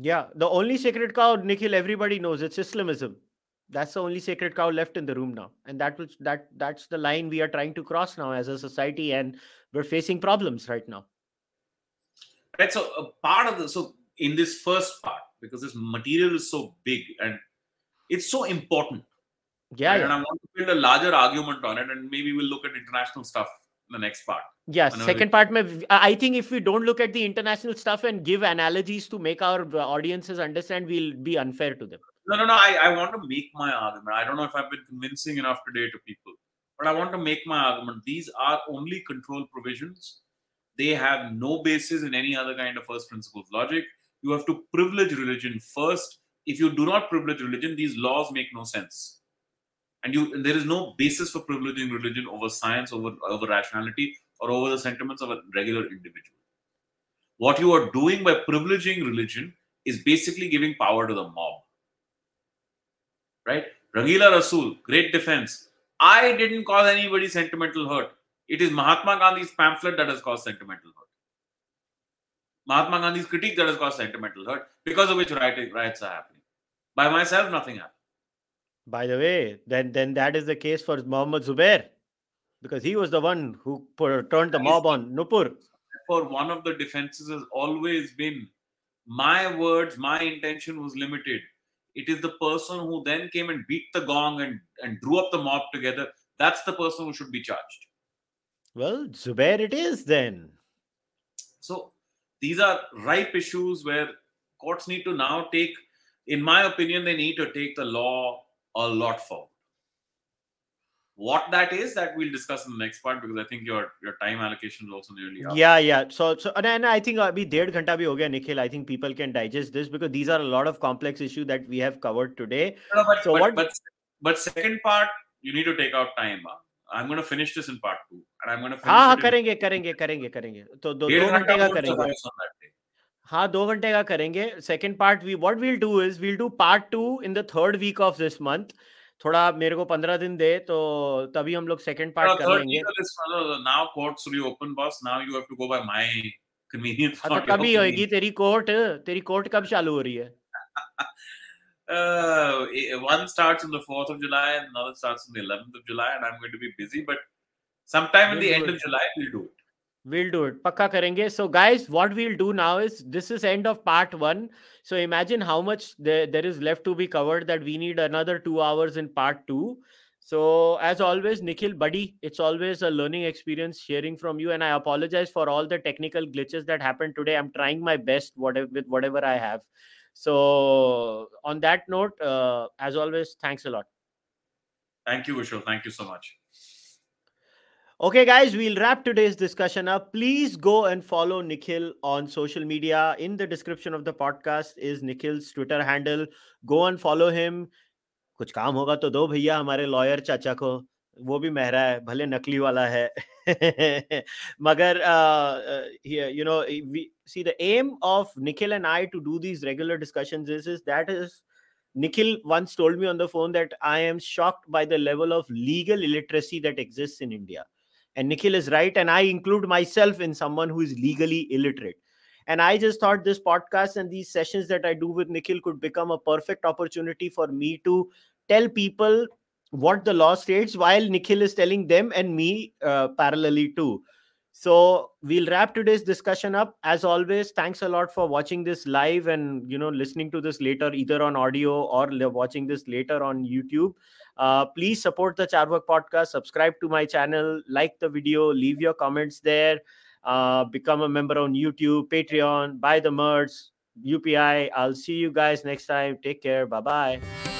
yeah, the only sacred cow, Nikhil, everybody knows it's Islamism. that's the only sacred cow left in the room now and that was that that's the line we are trying to cross now as a society and we're facing problems right now right so a part of the so in this first part because this material is so big and it's so important yeah, right? yeah. and i want to build a larger argument on it and maybe we'll look at international stuff the next part yeah whenever we- second part mein, i think if we don't look at the international stuff and give analogies to make our uh, audiences understand we'll be unfair to them No, no, no. I, I want to make my argument. I don't know if I've been convincing enough today to people, but I want to make my argument. These are only control provisions. They have no basis in any other kind of first principles logic. You have to privilege religion first. If you do not privilege religion, these laws make no sense. And you there is no basis for privileging religion over science, over, over rationality, or over the sentiments of a regular individual. What you are doing by privileging religion is basically giving power to the mob right? Rangila Rasool, great defense. I didn't cause anybody sentimental hurt. It is Mahatma Gandhi's pamphlet that has caused sentimental hurt. Mahatma Gandhi's critique that has caused sentimental hurt, because of which riots are happening. By myself, nothing happened. By the way then then that is the case for Muhammad Zubair because he was the one who put, turned the mob on Nupur For one of the defenses has always been my words, my intention was limited. It is the person who then came and beat the gong and, and drew up the mob together. That's the person who should be charged. well Zubair it is then So these are ripe issues where courts need to now take, in my opinion, they need to take the law a lot forward. What that is, that we'll discuss in the next part because I think your your time allocation is also nearly up. yeah yeah so so and, and i think abhi डेढ़ घंटा भी हो गया nikhil i think people can digest this because these are a lot of complex issues that we have covered today No, but, So but, what- but but second part, you need to take out time. huh? I'm going to finish this in part two, and I'm going to finish हाँ हाँ it in- करेंगे करेंगे करेंगे करेंगे तो दो डेढ़ दो घंटा घंटे का won't करेंगे हाँ दो घंटे का करेंगे second part we what will do is will do part two in the third week of this month थोड़ा मेरे को पंद्रह दिन दे तो तभी हम लोग सेकंड पार्ट कर लेंगे week of this, no, no, now courts reopen, boss. Now you have to go by my convenience. हाँ तो कभी होएगी तेरी कोर्ट तेरी कोर्ट कब चालू हो रही है Uh, eh, one starts on the 4th of July and another starts on the 11th of July, and I'm going to be busy. But sometime in the end of July, we'll do it. We'll do it. Pakka karenge. So, guys, what we'll do now is this is end of part one. So, imagine how much there, there is left to be covered that we need another two hours in part two. So, as always, Nikhil, buddy, it's always a learning experience hearing from you. And I apologize for all the technical glitches that happened today. I'm trying my best whatever, with whatever I have. So, on that note, uh, as always, thanks a lot. Thank you, Vishal. Thank you so much. Okay, guys, we'll wrap today's discussion up. Please go and follow Nikhil on social media. In the description of the podcast is Nikhil's Twitter handle. Go and follow him. कुछ काम होगा तो दो भैया हमारे lawyer चाचा को वो भी महरा है भले नकली वाला है मगर you no we see the aim of Nikhil and I to do these regular discussions is, is that is Nikhil once told me on the phone that I am shocked by the level of legal illiteracy that exists in India. And Nikhil is right. And I include myself in someone who is legally illiterate. And I just thought this podcast and these sessions that I do with Nikhil could become a perfect opportunity for me to tell people what the law states while Nikhil is telling them and me uh, parallelly too. So we'll wrap today's discussion up. As always, thanks a lot for watching this live and you know listening to this later either on audio or watching this later on YouTube. Uh, please support the Carvaka podcast. Subscribe to my channel, like the video, leave your comments there. Uh, become a member on YouTube, Patreon, buy the merch, UPI. I'll see you guys next time. Take care. Bye bye.